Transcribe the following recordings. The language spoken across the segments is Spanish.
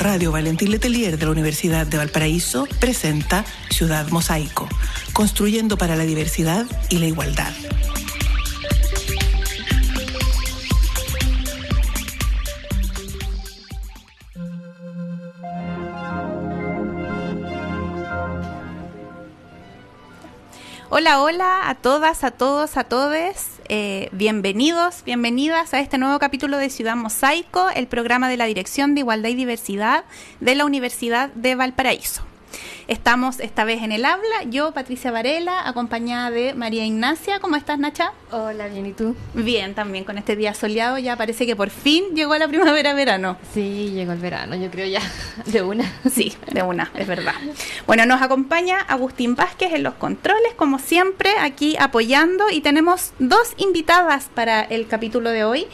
Radio Valentín Letelier de la Universidad de Valparaíso presenta Ciudad Mosaico, construyendo para la diversidad y la igualdad. Hola, hola a todas, a todos, a todes. Eh, bienvenidos, bienvenidas a este nuevo capítulo de Ciudad Mosaico, el programa de la Dirección de Igualdad y Diversidad de la Universidad de Valparaíso. Estamos esta vez en el habla, yo, Patricia Varela, acompañada de María Ignacia. ¿Cómo estás, Nacha? Hola, bien, ¿y tú? Bien, también con este día soleado ya parece que por fin llegó la primavera-verano. Sí, llegó el verano, yo creo ya, de una. Sí, de una, es verdad. Bueno, nos acompaña Agustín Vázquez en los controles, como siempre, aquí apoyando y tenemos dos invitadas para el capítulo de hoy,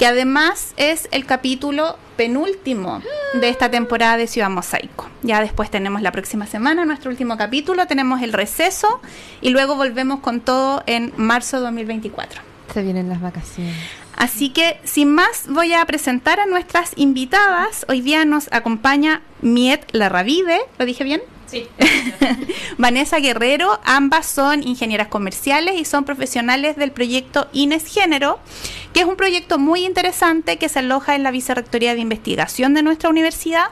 que además es el capítulo penúltimo de esta temporada de Ciudad Mosaico. Ya después tenemos la próxima semana nuestro último capítulo, tenemos el receso y luego volvemos con todo en marzo de 2024. Se vienen las vacaciones. Así que, sin más, voy a presentar a nuestras invitadas. Hoy día nos acompaña Miet Larravide, ¿lo dije bien? Sí. Vanessa Guerrero, ambas son ingenieras comerciales y son profesionales del proyecto Ines Género, que es un proyecto muy interesante que se aloja en la Vicerrectoría de Investigación de nuestra universidad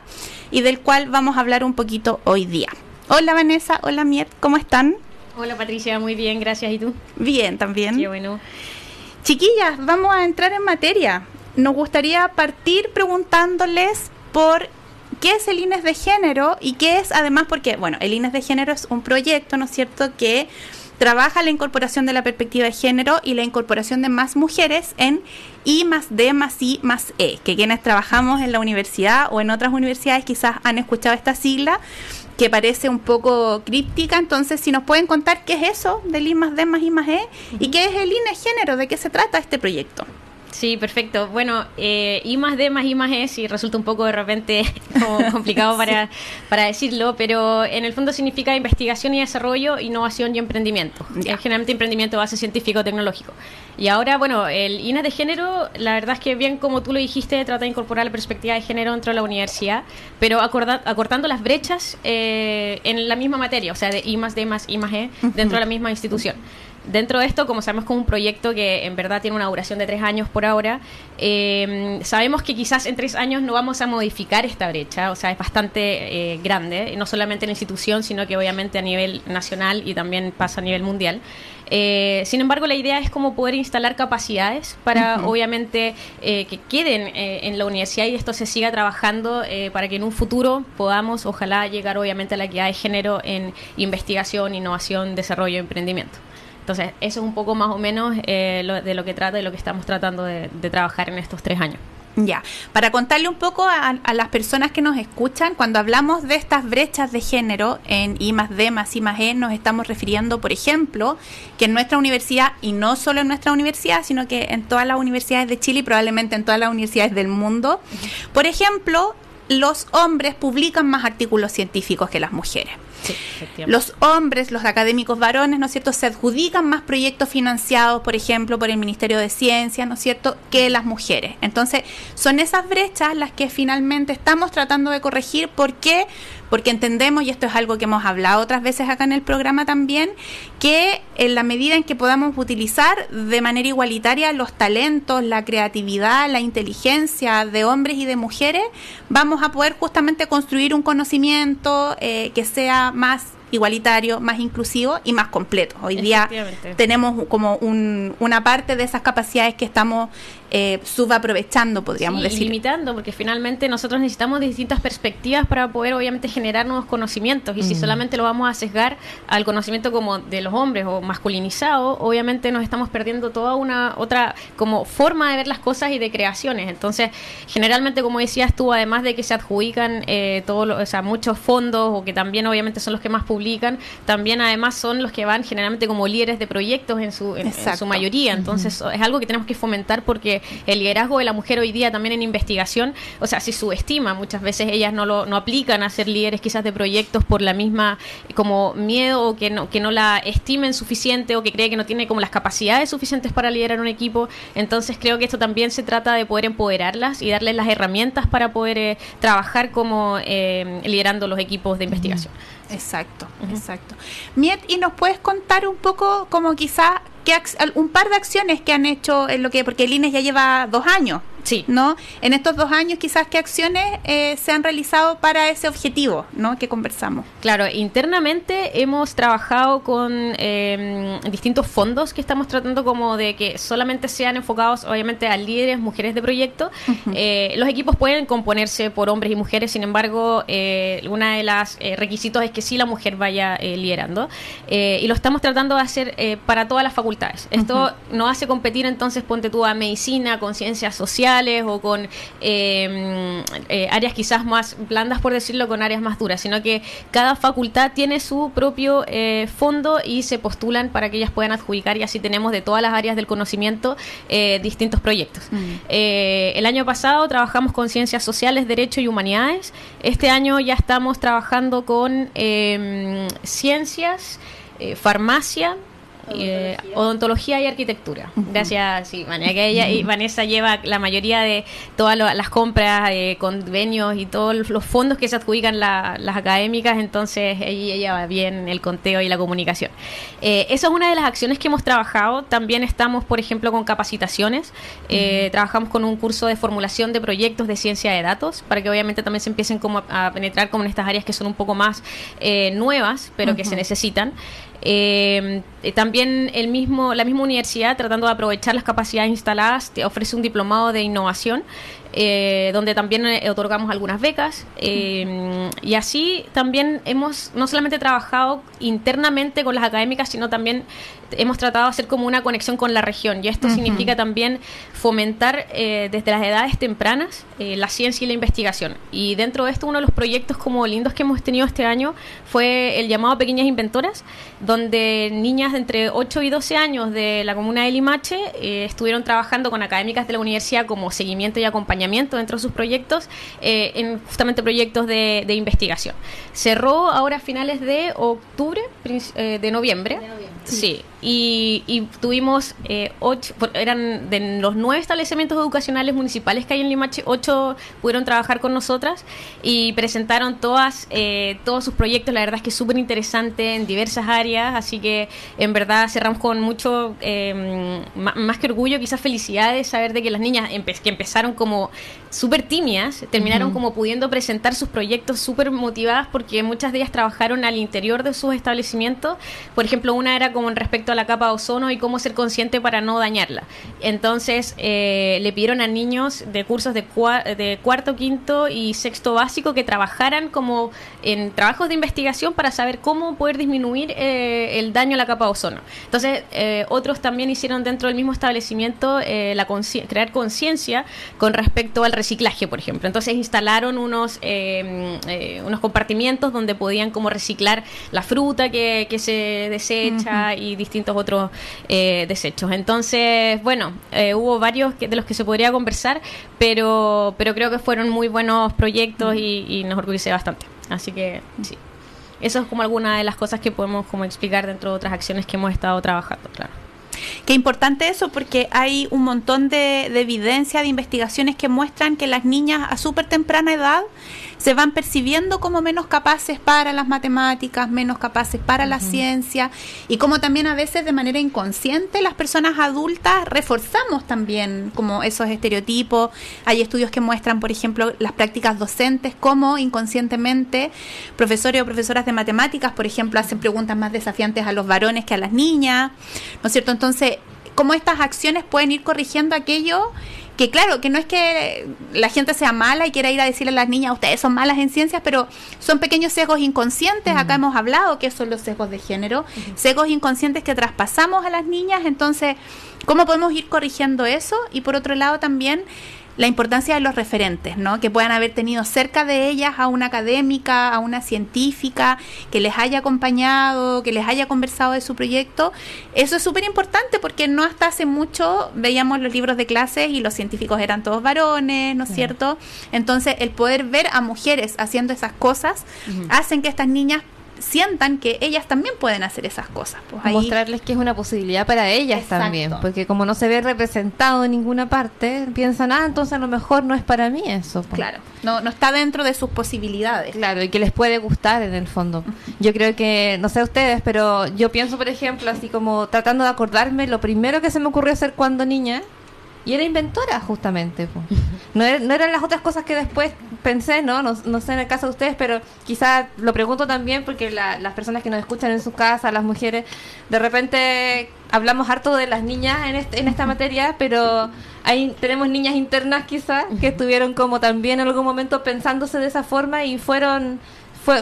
y del cual vamos a hablar un poquito hoy día. Hola Vanessa, hola Miet, ¿cómo están? Hola Patricia, muy bien, gracias. ¿Y tú? Bien, también. Qué bueno. Chiquillas, vamos a entrar en materia. Nos gustaría partir preguntándoles por qué es el INES de género y qué es además porque, bueno, el INES de género es un proyecto, ¿no es cierto?, que trabaja la incorporación de la perspectiva de género y la incorporación de más mujeres en I más D más I más E, que quienes trabajamos en la universidad o en otras universidades quizás han escuchado esta sigla que parece un poco críptica, entonces si nos pueden contar qué es eso del I más D más I más E y qué es el INE género, de qué se trata este proyecto. Sí, perfecto. Bueno, eh, I más D más I más E, sí resulta un poco de repente como complicado para, para decirlo, pero en el fondo significa investigación y desarrollo, innovación y emprendimiento. Es generalmente emprendimiento base científico-tecnológico. Y ahora, bueno, el INES de género, la verdad es que bien como tú lo dijiste, trata de incorporar la perspectiva de género dentro de la universidad, pero acorda- acortando las brechas eh, en la misma materia, o sea, de I más D más I más E dentro de la misma institución. Dentro de esto, como sabemos que es un proyecto que en verdad tiene una duración de tres años por ahora, eh, sabemos que quizás en tres años no vamos a modificar esta brecha, o sea, es bastante eh, grande, no solamente en la institución, sino que obviamente a nivel nacional y también pasa a nivel mundial. Eh, sin embargo, la idea es como poder instalar capacidades para, obviamente, que queden en la universidad y esto se siga trabajando para que en un futuro podamos, ojalá, llegar obviamente a la equidad de género en investigación, innovación, desarrollo, emprendimiento. Entonces, eso es un poco más o menos eh, de lo que trata y lo que estamos tratando de, de trabajar en estos tres años. Ya, para contarle un poco a, a las personas que nos escuchan, cuando hablamos de estas brechas de género en I más D más I más E, nos estamos refiriendo, por ejemplo, que en nuestra universidad, y no solo en nuestra universidad, sino que en todas las universidades de Chile y probablemente en todas las universidades del mundo, por ejemplo, los hombres publican más artículos científicos que las mujeres. Los hombres, los académicos varones, ¿no es cierto?, se adjudican más proyectos financiados, por ejemplo, por el Ministerio de Ciencia, ¿no es cierto?, que las mujeres. Entonces, son esas brechas las que finalmente estamos tratando de corregir. ¿Por qué? Porque entendemos, y esto es algo que hemos hablado otras veces acá en el programa también, que en la medida en que podamos utilizar de manera igualitaria los talentos, la creatividad, la inteligencia de hombres y de mujeres, vamos a poder justamente construir un conocimiento eh, que sea más igualitario, más inclusivo y más completo. Hoy día tenemos como un- una parte de esas capacidades que estamos eh, subaprovechando, podríamos Sí, decir. limitando, porque finalmente nosotros necesitamos distintas perspectivas para poder obviamente generar nuevos conocimientos y si Mm. solamente lo vamos a sesgar al conocimiento como de los hombres o masculinizado, obviamente nos estamos perdiendo toda una otra como forma de ver las cosas y de creaciones. Entonces, generalmente como decías tú, además de que se adjudican eh, todos o sea, muchos fondos o que también obviamente son los que más publican publican, también además son los que van generalmente como líderes de proyectos en su, en, su mayoría. Entonces es algo que tenemos que fomentar porque el liderazgo de la mujer hoy día también en investigación, o sea, se subestima. Muchas veces ellas no lo no aplican a ser líderes quizás de proyectos por la misma como miedo o que no, que no la estimen suficiente o que cree que no tiene como las capacidades suficientes para liderar un equipo. Entonces creo que esto también se trata de poder empoderarlas y darles las herramientas para poder eh, trabajar como eh, liderando los equipos de investigación. Exacto, exacto. Miet, ¿y nos puedes contar un poco como quizá un par de acciones que han hecho en lo que, porque el INES ya lleva dos años, sí. ¿no? En estos dos años quizás qué acciones eh, se han realizado para ese objetivo, ¿no? Que conversamos. Claro, internamente hemos trabajado con em, distintos fondos que estamos tratando como de que solamente sean enfocados obviamente a líderes, mujeres de proyecto. Eh, los equipos pueden componerse por hombres y mujeres, sin embargo, eh, una de las requisitos es que sí la mujer vaya liderando. y lo estamos tratando de hacer para todas las facultades esto no hace competir entonces, ponte tú a medicina, con ciencias sociales o con em, eh, áreas quizás más blandas, por decirlo, con áreas más duras, sino que cada facultad tiene su propio eh, fondo y se postulan para que ellas puedan adjudicar y así tenemos de todas las áreas del conocimiento eh, distintos proyectos. Mm. el año pasado trabajamos con ciencias sociales, derecho y humanidades. Este año ya estamos trabajando con em, ciencias, farmacia, eh, odontología y arquitectura. Gracias, sí, que ella y Vanessa lleva la mayoría de todas las compras, eh, convenios y todos los fondos que se adjudican las académicas, entonces ella, ella va bien el conteo y la comunicación. Eh, esa es una de las acciones que hemos trabajado. También estamos, por ejemplo, con capacitaciones. Eh, trabajamos con un curso de formulación de proyectos de ciencia de datos para que obviamente también se empiecen como a, penetrar como en estas áreas que son un poco más nuevas, pero que se necesitan. Eh, también el mismo, la misma universidad, tratando de aprovechar las capacidades instaladas, te ofrece un diplomado de innovación eh, donde también eh, otorgamos algunas becas. Eh, y así también hemos no solamente trabajado internamente con las académicas, sino también hemos tratado de hacer como una conexión con la región. Y esto significa también fomentar desde las edades tempranas la ciencia y la investigación. Y dentro de esto, uno de los proyectos como lindos que hemos tenido este año fue el llamado Pequeñas Inventoras, donde niñas de entre 8 y 12 años de la comuna de Limache estuvieron trabajando con académicas de la universidad como seguimiento y acompañamiento dentro de sus proyectos eh, en justamente proyectos de, investigación. Cerró ahora a finales de octubre, eh, de noviembre. Sí, y, tuvimos eh, ocho, eran de los nueve establecimientos educacionales municipales que hay en Limache, ocho pudieron trabajar con nosotras y presentaron todas todos sus proyectos. La verdad es que es súper interesante en diversas áreas, así que en verdad cerramos con mucho, más que orgullo, quizás felicidad de saber de que las niñas que empezaron como súper tímidas, terminaron como pudiendo presentar sus proyectos súper motivadas porque muchas de ellas trabajaron al interior de sus establecimientos. Por ejemplo, una era como en respecto a la capa de ozono y cómo ser consciente para no dañarla. Entonces, eh, le pidieron a niños de cursos de, de cuarto, quinto y sexto básico que trabajaran como en trabajos de investigación para saber cómo poder disminuir eh, el daño a la capa de ozono. Entonces, eh, otros también hicieron dentro del mismo establecimiento la crear conciencia con respecto al reciclaje, por ejemplo. Entonces instalaron unos, unos compartimientos donde podían como reciclar la fruta que, se desecha y distintos otros eh, desechos. Entonces, bueno, hubo varios de los que se podría conversar, pero, pero creo que fueron muy buenos proyectos y, y nos orgullece bastante. Así que sí. Eso es como alguna de las cosas que podemos como explicar dentro de otras acciones que hemos estado trabajando, claro. Qué importante eso porque hay un montón de, de evidencia, de investigaciones que muestran que las niñas a súper temprana edad se van percibiendo como menos capaces para las matemáticas, menos capaces para la ciencia y como también a veces de manera inconsciente las personas adultas reforzamos también como esos estereotipos. Hay estudios que muestran, por ejemplo, las prácticas docentes como inconscientemente profesores o profesoras de matemáticas, por ejemplo, hacen preguntas más desafiantes a los varones que a las niñas, ¿no es cierto? Entonces, cómo estas acciones pueden ir corrigiendo aquello que claro, que no es que la gente sea mala y quiera ir a decirle a las niñas, ustedes son malas en ciencias, pero son pequeños sesgos inconscientes, acá hemos hablado que son los sesgos de género, sesgos inconscientes que traspasamos a las niñas, entonces, ¿cómo podemos ir corrigiendo eso? Y por otro lado también la importancia de los referentes, ¿no? Que puedan haber tenido cerca de ellas a una académica, a una científica, que les haya acompañado, que les haya conversado de su proyecto. Eso es súper importante porque no hasta hace mucho veíamos los libros de clases y los científicos eran todos varones, ¿no es cierto? Entonces, el poder ver a mujeres haciendo esas cosas hacen que estas niñas sientan que ellas también pueden hacer esas cosas. Pues Mostrarles que es una posibilidad para ellas también, porque como no se ve representado en ninguna parte, piensan, ah, entonces a lo mejor no es para mí eso. Pues. Claro, no, no está dentro de sus posibilidades. Claro, y que les puede gustar en el fondo. Yo creo que, no sé ustedes, pero yo pienso, por ejemplo, así como tratando de acordarme, lo primero que se me ocurrió hacer cuando niña, y era inventora justamente. No, no, eran las otras cosas que después pensé, ¿no? ¿no? No, sé en el caso de ustedes, pero quizás lo pregunto también porque las personas que nos escuchan en su casa, las mujeres, de repente hablamos harto de las niñas en, en esta materia, pero hay, tenemos niñas internas quizás que estuvieron como también en algún momento pensándose de esa forma y fueron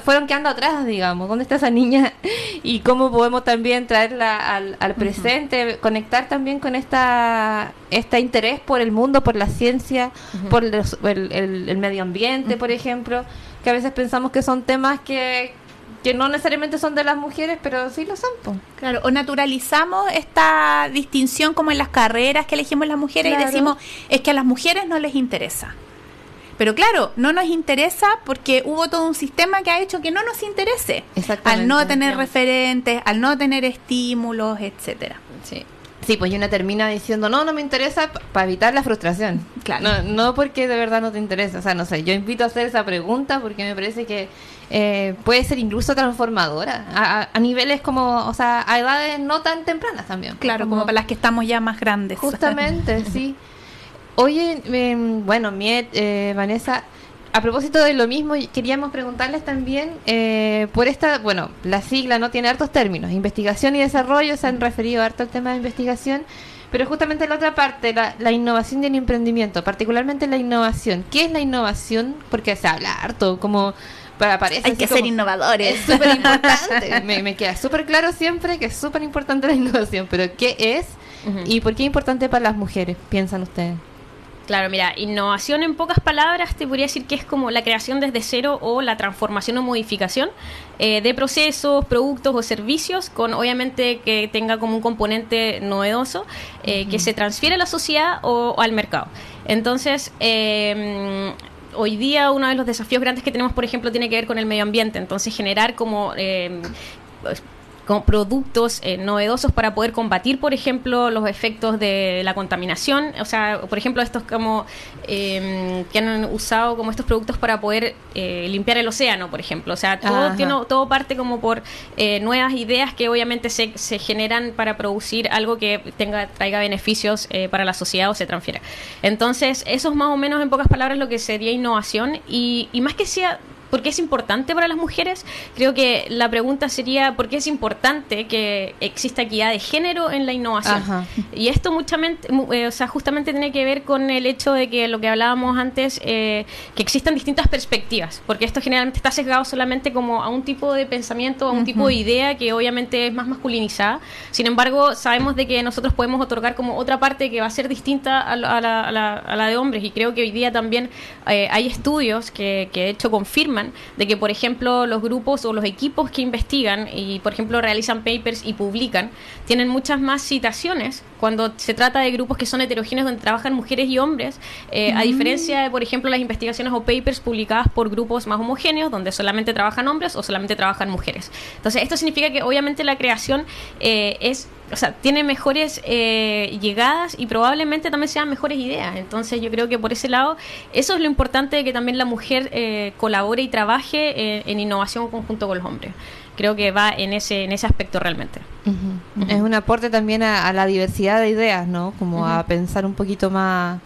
fueron quedando atrás, digamos. ¿Dónde está esa niña? Y cómo podemos también traerla al, presente, conectar también con esta este interés por el mundo, por la ciencia, por el, medio ambiente, por ejemplo, que a veces pensamos que son temas que, que no necesariamente son de las mujeres, pero sí lo son. Claro, o naturalizamos esta distinción como en las carreras que elegimos las mujeres y decimos, es que a las mujeres no les interesa. Pero claro, no nos interesa porque hubo todo un sistema que ha hecho que no nos interese. Al no tener referentes, al no tener estímulos, etcétera. Sí. Sí, pues y una termina diciendo, no, no me interesa para evitar la frustración. Claro. No, no porque de verdad no te interesa. O sea, no sé, yo invito a hacer esa pregunta porque me parece que eh, puede ser incluso transformadora. A, niveles como, o sea, a edades no tan tempranas también. Claro, como, para las que estamos ya más grandes. Justamente, sí. Oye, em, bueno, Miet, eh, Vanessa, a propósito de lo mismo, queríamos preguntarles también eh, por esta, bueno, la sigla no tiene hartos términos, investigación y desarrollo, se han referido harto al tema de investigación, pero justamente la otra parte, la, innovación y el emprendimiento, particularmente la innovación. ¿Qué es la innovación? Porque se habla harto, como parece Hay que ser innovadores. Es súper importante. me, queda súper claro siempre que es súper importante la innovación, pero ¿qué es? ¿Y por qué es importante para las mujeres? ¿Piensan ustedes? Claro, mira, innovación en pocas palabras te podría decir que es como la creación desde cero o la transformación o modificación eh, de procesos, productos o servicios, con obviamente que tenga como un componente novedoso eh, que se transfiere a la sociedad o, al mercado. Entonces, em, hoy día uno de los desafíos grandes que tenemos, por ejemplo, tiene que ver con el medio ambiente. Entonces, generar como como productos eh, novedosos para poder combatir, por ejemplo, los efectos de la contaminación. O sea, por ejemplo, estos como em, que han usado como estos productos para poder eh, limpiar el océano, por ejemplo. O sea, todo, tiene, todo parte como por eh, nuevas ideas que obviamente se, se, generan para producir algo que tenga traiga beneficios para la sociedad o se transfiera. Entonces, eso es más o menos en pocas palabras lo que sería innovación y, y más que sea ¿Por qué es importante para las mujeres? Creo que la pregunta sería ¿por qué es importante que exista equidad de género en la innovación? Y esto muchamente, eh, o sea, justamente tiene que ver con el hecho de que lo que hablábamos antes, eh, que existan distintas perspectivas, porque esto generalmente está sesgado solamente como a un tipo de pensamiento, a un tipo de idea que obviamente es más masculinizada. Sin embargo, sabemos de que nosotros podemos otorgar como otra parte que va a ser distinta a la, de hombres y creo que hoy día también eh, hay estudios que, que de hecho confirman de que, por ejemplo, los grupos o los equipos que investigan y, por ejemplo, realizan papers y publican, tienen muchas más citaciones cuando se trata de grupos que son heterogéneos donde trabajan mujeres y hombres, eh, a mm. diferencia de, por ejemplo, las investigaciones o papers publicadas por grupos más homogéneos donde solamente trabajan hombres o solamente trabajan mujeres. Entonces, esto significa que obviamente la creación eh, es o sea, tiene mejores eh, llegadas y probablemente también sean mejores ideas. Entonces yo creo que por ese lado, eso es lo importante de que también la mujer eh, colabore y trabaje eh, en innovación conjunto con los hombres. Creo que va en ese, en ese aspecto realmente. Es un aporte también a, la diversidad de ideas, ¿no? Como a pensar un poquito más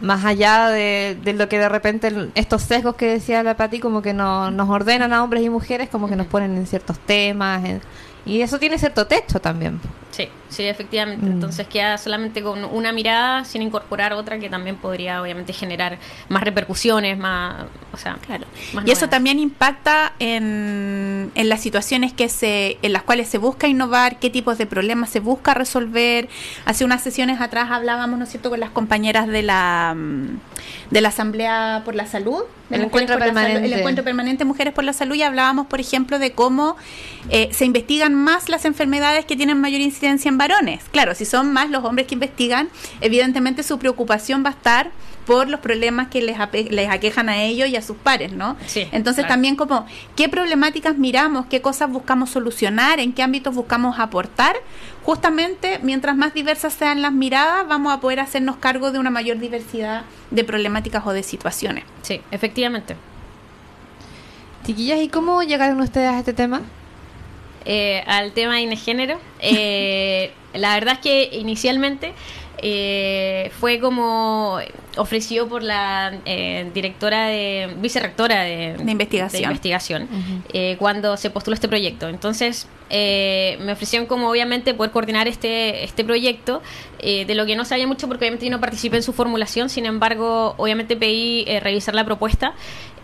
más allá de, lo que de repente estos sesgos que decía la Pati como que no, nos ordenan a hombres y mujeres como que nos ponen en ciertos temas y eso tiene cierto techo también Sí, sí, efectivamente. Mm. Entonces queda solamente con una mirada sin incorporar otra que también podría obviamente generar más repercusiones, más, o sea, Claro. más Y eso también impacta en, en las situaciones que se, en las cuales se busca innovar, qué tipos de problemas se busca resolver. Hace unas sesiones atrás hablábamos, ¿no es cierto?, con las compañeras de la mm, de la Asamblea por la Salud, de El encuentro Salud, permanente. el encuentro permanente Mujeres por la Salud, y hablábamos, por ejemplo, de cómo eh, se investigan más las enfermedades que tienen mayor incidencia en varones. Claro, si son más los hombres que investigan, evidentemente su preocupación va a estar por los problemas que les, ape- les aquejan a ellos y a sus pares, ¿no? Sí, Entonces claro. también como qué problemáticas miramos, qué cosas buscamos solucionar, en qué ámbitos buscamos aportar, justamente mientras más diversas sean las miradas, vamos a poder hacernos cargo de una mayor diversidad de problemáticas o de situaciones. Sí, efectivamente. Chiquillas, ¿y cómo llegaron ustedes a este tema? Eh, al tema de género, eh, la verdad es que inicialmente eh, fue como ofrecido por la eh, directora de vicerrectora de, De investigación. de investigación, eh, cuando se postuló este proyecto. Entonces eh, me ofrecieron como obviamente poder coordinar este este proyecto eh, de lo que no sabía mucho porque obviamente yo no participé en su formulación, sin embargo obviamente pedí eh, revisar la propuesta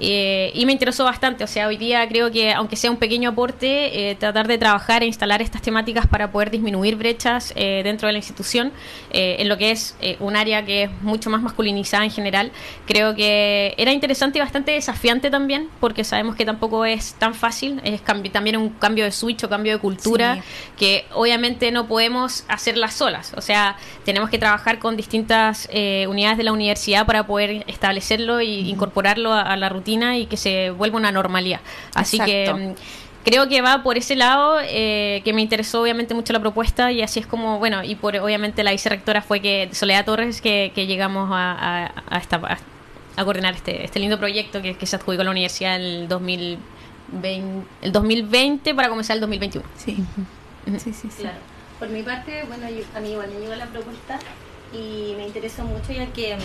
eh, y me interesó bastante. O sea, hoy día creo que aunque sea un pequeño aporte, eh, tratar de trabajar e instalar estas temáticas para poder disminuir brechas eh, dentro de la institución en lo que es un área que es mucho más masculinizada en general. Creo que era interesante y bastante desafiante también, porque sabemos que tampoco es tan fácil. Es también un cambio de switch o cambio de cultura Sí. que obviamente no podemos hacerlas solas. O sea, tenemos que trabajar con distintas eh, unidades de la universidad para poder establecerlo e incorporarlo a, a la rutina y que se vuelva una normalidad. Así Exacto. que mm, creo que va por ese lado eh, que me interesó obviamente mucho la propuesta y así es como, bueno, y por obviamente la vicerrectora fue que Soledad Torres que, que llegamos a, a- a esta... a- coordinar este, este lindo proyecto que, que se adjudicó a la universidad en el 2020, el 2020 para comenzar el 2021. Sí. Sí, sí, sí. Claro. Por mi parte, bueno, yo- a mí igual me llegó la propuesta y me interesó mucho ya que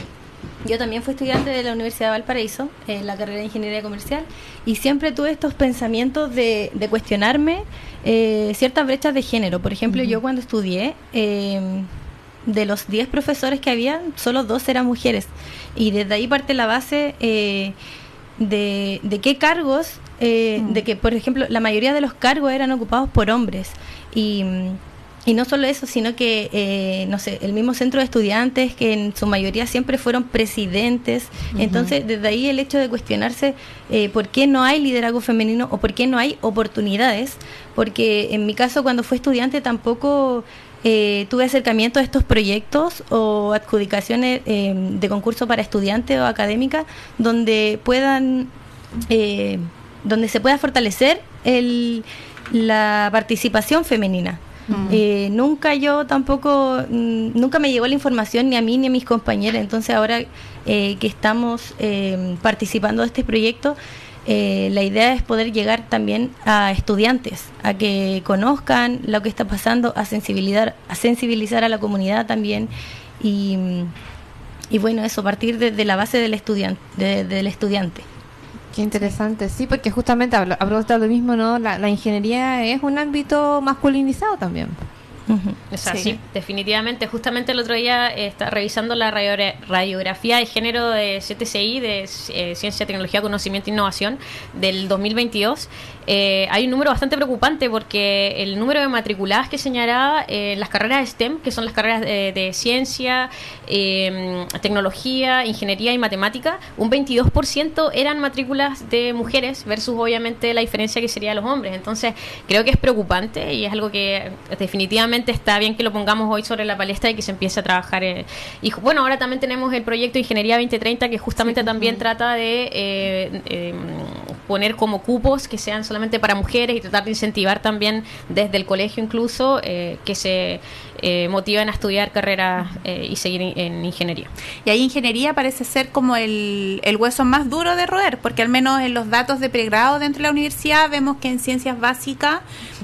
yo también fui estudiante de la Universidad de Valparaíso, en la carrera de Ingeniería Comercial, y siempre tuve estos pensamientos de, de cuestionarme eh, ciertas brechas de género. Por ejemplo, yo cuando estudié, eh, de los 10 profesores que había, solo dos eran mujeres. Y desde ahí parte la base eh, de, de qué cargos, eh, Mm. de que, por ejemplo, la mayoría de los cargos eran ocupados por hombres. Y, y no solo eso, sino que, eh, no sé, el mismo centro de estudiantes, que en su mayoría siempre fueron presidentes. Entonces, desde ahí el hecho de cuestionarse eh, por qué no hay liderazgo femenino o por qué no hay oportunidades. Porque en mi caso, cuando fui estudiante, tampoco eh, tuve acercamiento a estos proyectos o adjudicaciones de concurso para estudiantes o académicas donde puedan eh, donde se pueda fortalecer el, la participación femenina. Eh, nunca yo tampoco, mm, nunca me llegó la información ni a mí ni a mis compañeras, entonces ahora eh, que estamos eh, participando de este proyecto, eh, la idea es poder llegar también a estudiantes, a que conozcan lo que está pasando, a sensibilizar, a sensibilizar a la comunidad también y, mm, y bueno, eso, partir desde la base del estudiante, de- del estudiante. Qué interesante, sí, porque justamente a propósito de lo mismo, ¿no? La, la ingeniería es un ámbito masculinizado también. Ujú. O sea, Sí. sí. definitivamente. Justamente el otro día eh, está revisando la radiogra- radiografía de género de CTCI, de eh, Ciencia, Tecnología, Conocimiento e Innovación, del 2022. Eh, hay un número bastante preocupante porque el número de matriculadas que señalaba eh, las carreras STEM, que son las carreras de, de ciencia, eh, tecnología, ingeniería y matemática, un 22% eran matrículas de mujeres versus obviamente la diferencia que sería de los hombres. Entonces, creo que es preocupante y es algo que definitivamente está bien que lo pongamos hoy sobre la palestra y que se empiece a trabajar. eh. Y bueno, ahora también tenemos el proyecto Ingeniería 2030 que justamente también trata de eh, eh, poner como cupos que sean solamente para mujeres y tratar de incentivar también desde el colegio incluso eh, que se eh, motiven a estudiar carreras eh, y seguir en ingeniería. Y ahí ingeniería parece ser como el, el hueso más duro de roer, porque al menos en los datos de pregrado dentro de la universidad vemos que en ciencias básicas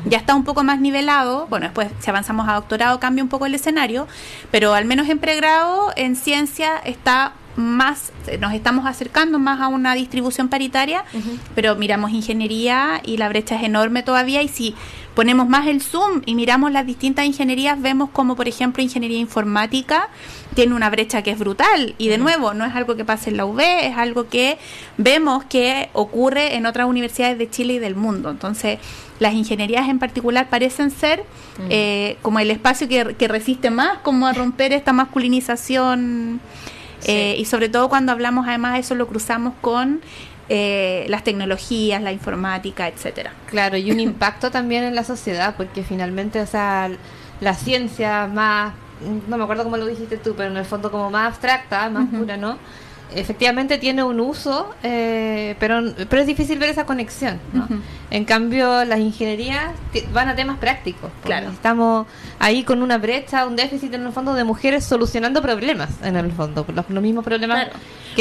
ya está un poco más nivelado. Bueno, después si avanzamos a doctorado cambia un poco el escenario, pero al menos en pregrado en ciencia está más, nos estamos acercando más a una distribución paritaria, pero miramos ingeniería y la brecha es enorme todavía y si ponemos más el zoom y miramos las distintas ingenierías, vemos como por ejemplo ingeniería informática tiene una brecha que es brutal. Y de nuevo no es algo que pase en la UB, es algo que vemos que ocurre en otras universidades de Chile y del mundo. Entonces, las ingenierías en particular parecen ser eh, como el espacio que, que resiste más como a romper esta masculinización eh, y sobre todo cuando hablamos, además, eso lo cruzamos con eh, las tecnologías, la informática, etcétera. Claro, y un impacto también en la sociedad, porque finalmente, o sea, la ciencia más, no me acuerdo cómo lo dijiste tú, pero en el fondo como más abstracta, más pura, ¿no? Efectivamente tiene un uso, eh, pero, pero es difícil ver esa conexión. ¿no? En cambio, las ingenierías van a temas prácticos. Claro. Estamos ahí con una brecha, un déficit en el fondo de mujeres solucionando problemas, en el fondo, los, mismos problemas.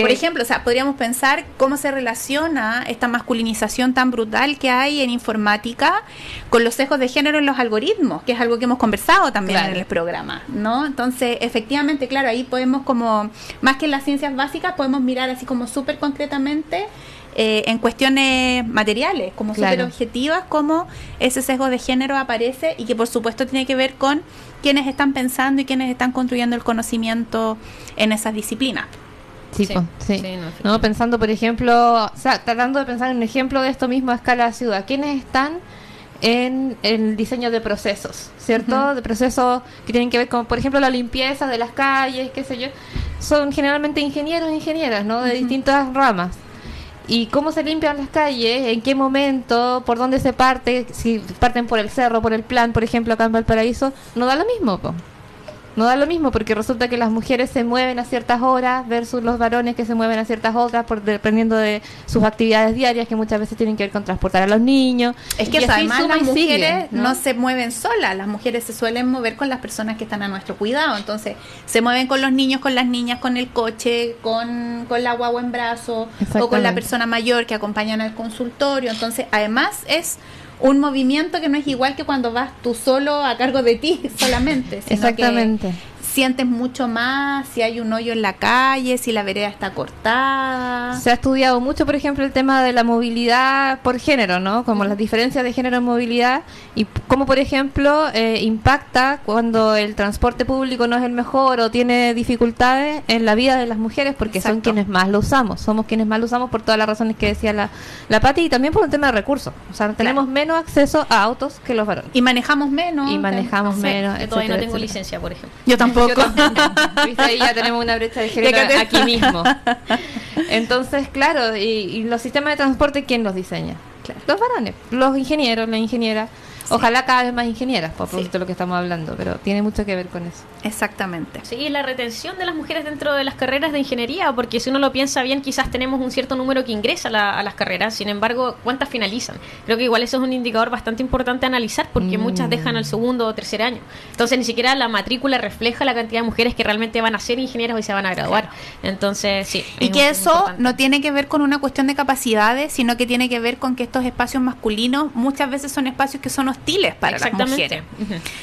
Por ejemplo, o sea, podríamos pensar cómo se relaciona esta masculinización tan brutal que hay en informática con los sesgos de género en los algoritmos, que es algo que hemos conversado también en el programa, ¿no? Entonces, efectivamente, claro, ahí podemos como, más que en las ciencias básicas, podemos mirar así como súper concretamente eh, en cuestiones materiales, como súper objetivas, como ese sesgo de género aparece y que por supuesto tiene que ver con quienes están pensando y quienes están construyendo el conocimiento en esas disciplinas. Sí, sí. no, pensando, por ejemplo, o sea, tratando de pensar en un ejemplo de esto mismo a escala de ciudad. ¿Quiénes están en el diseño de procesos, ¿cierto? De procesos que tienen que ver con, por ejemplo, la limpieza de las calles, qué sé yo. Son generalmente ingenieros e ingenieras, ¿no? De distintas ramas. ¿Y cómo se limpian las calles? ¿En qué momento? ¿Por dónde se parte? Si parten por el cerro, por el plan, por ejemplo, acá en Valparaíso, no da lo mismo, po no da lo mismo porque resulta que las mujeres se mueven a ciertas horas versus los varones que se mueven a ciertas otras por, dependiendo de sus actividades diarias que muchas veces tienen que ver con transportar a los niños. Es que además las mujeres ¿no? se mueven solas, las mujeres se suelen mover con las personas que están a nuestro cuidado, entonces se mueven con los niños, con las niñas, con el coche, con, con la guagua en brazo o con la persona mayor que acompañan al consultorio, entonces además es un movimiento que no es igual que cuando vas tú solo a cargo de ti solamente. Exactamente sientes mucho más si hay un hoyo en la calle, si la vereda está cortada. Se ha estudiado mucho, por ejemplo, el tema de la movilidad por género, ¿no? Como las diferencias de género en movilidad y cómo, por ejemplo, eh, impacta cuando el transporte público no es el mejor o tiene dificultades en la vida de las mujeres porque son quienes más lo usamos. Somos quienes más lo usamos por todas las razones que decía la, la Pati y también por un tema de recursos. O sea, tenemos menos acceso a autos que los varones. Y manejamos menos. Y manejamos menos. Yo todavía no tengo licencia, por ejemplo. Yo tampoco. Ahí ya tenemos una brecha de género aquí mismo. Entonces, claro, y, los sistemas de transporte, ¿quién los diseña? Los varones, los ingenieros, la ingeniera. Ojalá cada vez más ingenieras, por propósito de lo que estamos hablando, pero tiene mucho que ver con eso. Exactamente. Sí, la retención de las mujeres dentro de las carreras de ingeniería, porque si uno lo piensa bien, quizás tenemos un cierto número que ingresa a, las carreras, sin embargo, ¿cuántas finalizan? Creo que igual eso es un indicador bastante importante a analizar, porque muchas dejan al segundo o tercer año. Entonces, ni siquiera la matrícula refleja la cantidad de mujeres que realmente van a ser ingenieras y se van a graduar. Entonces, sí. Y que eso no tiene que ver con una cuestión de capacidades, sino que tiene que ver con que estos espacios masculinos muchas veces son espacios que son hostiles para las mujeres.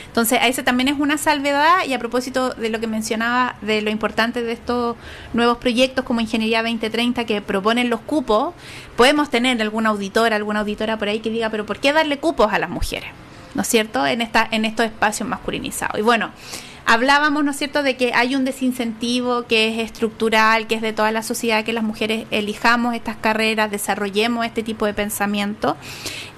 Entonces, a ese también es una salvedad y a propósito de lo que mencionaba de lo importante de estos nuevos proyectos como Ingeniería 2030 que proponen los cupos, podemos tener alguna auditora, alguna auditora por ahí que diga, pero ¿por qué darle cupos a las mujeres? ¿No es cierto? En, esta, en estos espacios masculinizados. Y bueno, hablábamos, ¿no es cierto?, de que hay un desincentivo que es estructural, que es de toda la sociedad, que las mujeres elijamos estas carreras, desarrollemos este tipo de pensamiento.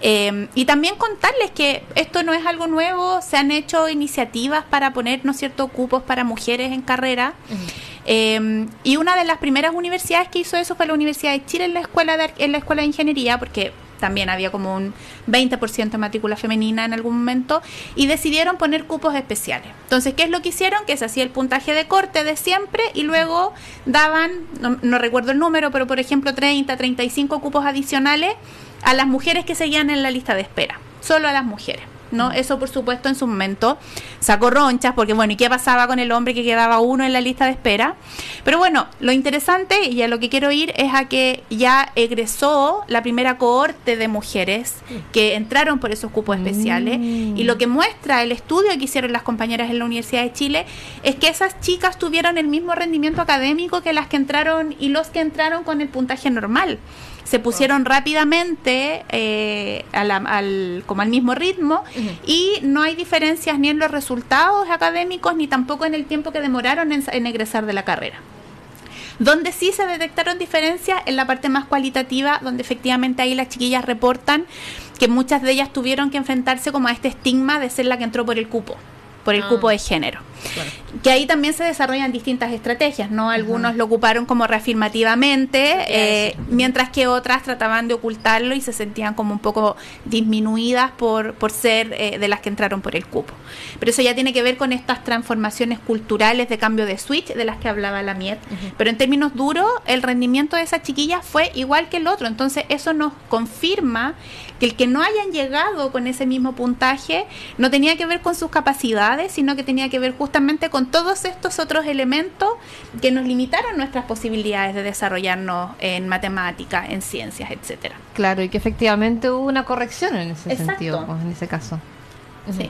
Eh, y también contarles que esto no es algo nuevo, se han hecho iniciativas para poner, ¿no cierto?, cupos para mujeres en carrera. Eh, y una de las primeras universidades que hizo eso fue la Universidad de Chile en la escuela de, en la escuela de ingeniería, porque también había como un 20% de matrícula femenina en algún momento, y decidieron poner cupos especiales. Entonces, ¿qué es lo que hicieron? Que se hacía el puntaje de corte de siempre y luego daban, no, recuerdo el número, pero por ejemplo 30, 35 cupos adicionales a las mujeres que seguían en la lista de espera, solo a las mujeres. ¿No? Eso, por supuesto, en su momento sacó ronchas, porque bueno, ¿y qué pasaba con el hombre que quedaba uno en la lista de espera? Pero bueno, lo interesante y a lo que quiero ir es a que ya egresó la primera cohorte de mujeres que entraron por esos cupos especiales y lo que muestra el estudio que hicieron las compañeras en la Universidad de Chile es que esas chicas tuvieron el mismo rendimiento académico que las que entraron y los que entraron con el puntaje normal se pusieron rápidamente eh, a la- al, como al mismo ritmo y no hay diferencias ni en los resultados académicos ni tampoco en el tiempo que demoraron en, en egresar de la carrera. Donde sí se detectaron diferencias en la parte más cualitativa, donde efectivamente ahí las chiquillas reportan que muchas de ellas tuvieron que enfrentarse como a este estigma de ser la que entró por el cupo, por el Ah. cupo de género. Que ahí también se desarrollan distintas estrategias, ¿no? Algunos lo ocuparon como reafirmativamente, eh, mientras que otras trataban de ocultarlo y se sentían como un poco disminuidas por, por ser eh, de las que entraron por el cupo. Pero eso ya tiene que ver con estas transformaciones culturales de cambio de switch de las que hablaba la Miet. Pero en términos duros, el rendimiento de esas chiquillas fue igual que el otro. Entonces eso nos confirma que el que no hayan llegado con ese mismo puntaje no tenía que ver con sus capacidades, sino que tenía que ver justamente con todos estos otros elementos que nos limitaron nuestras posibilidades de desarrollarnos en matemáticas, en ciencias, etcétera. Claro, y que efectivamente hubo una corrección en ese Exacto. sentido, pues, en ese caso. Sí.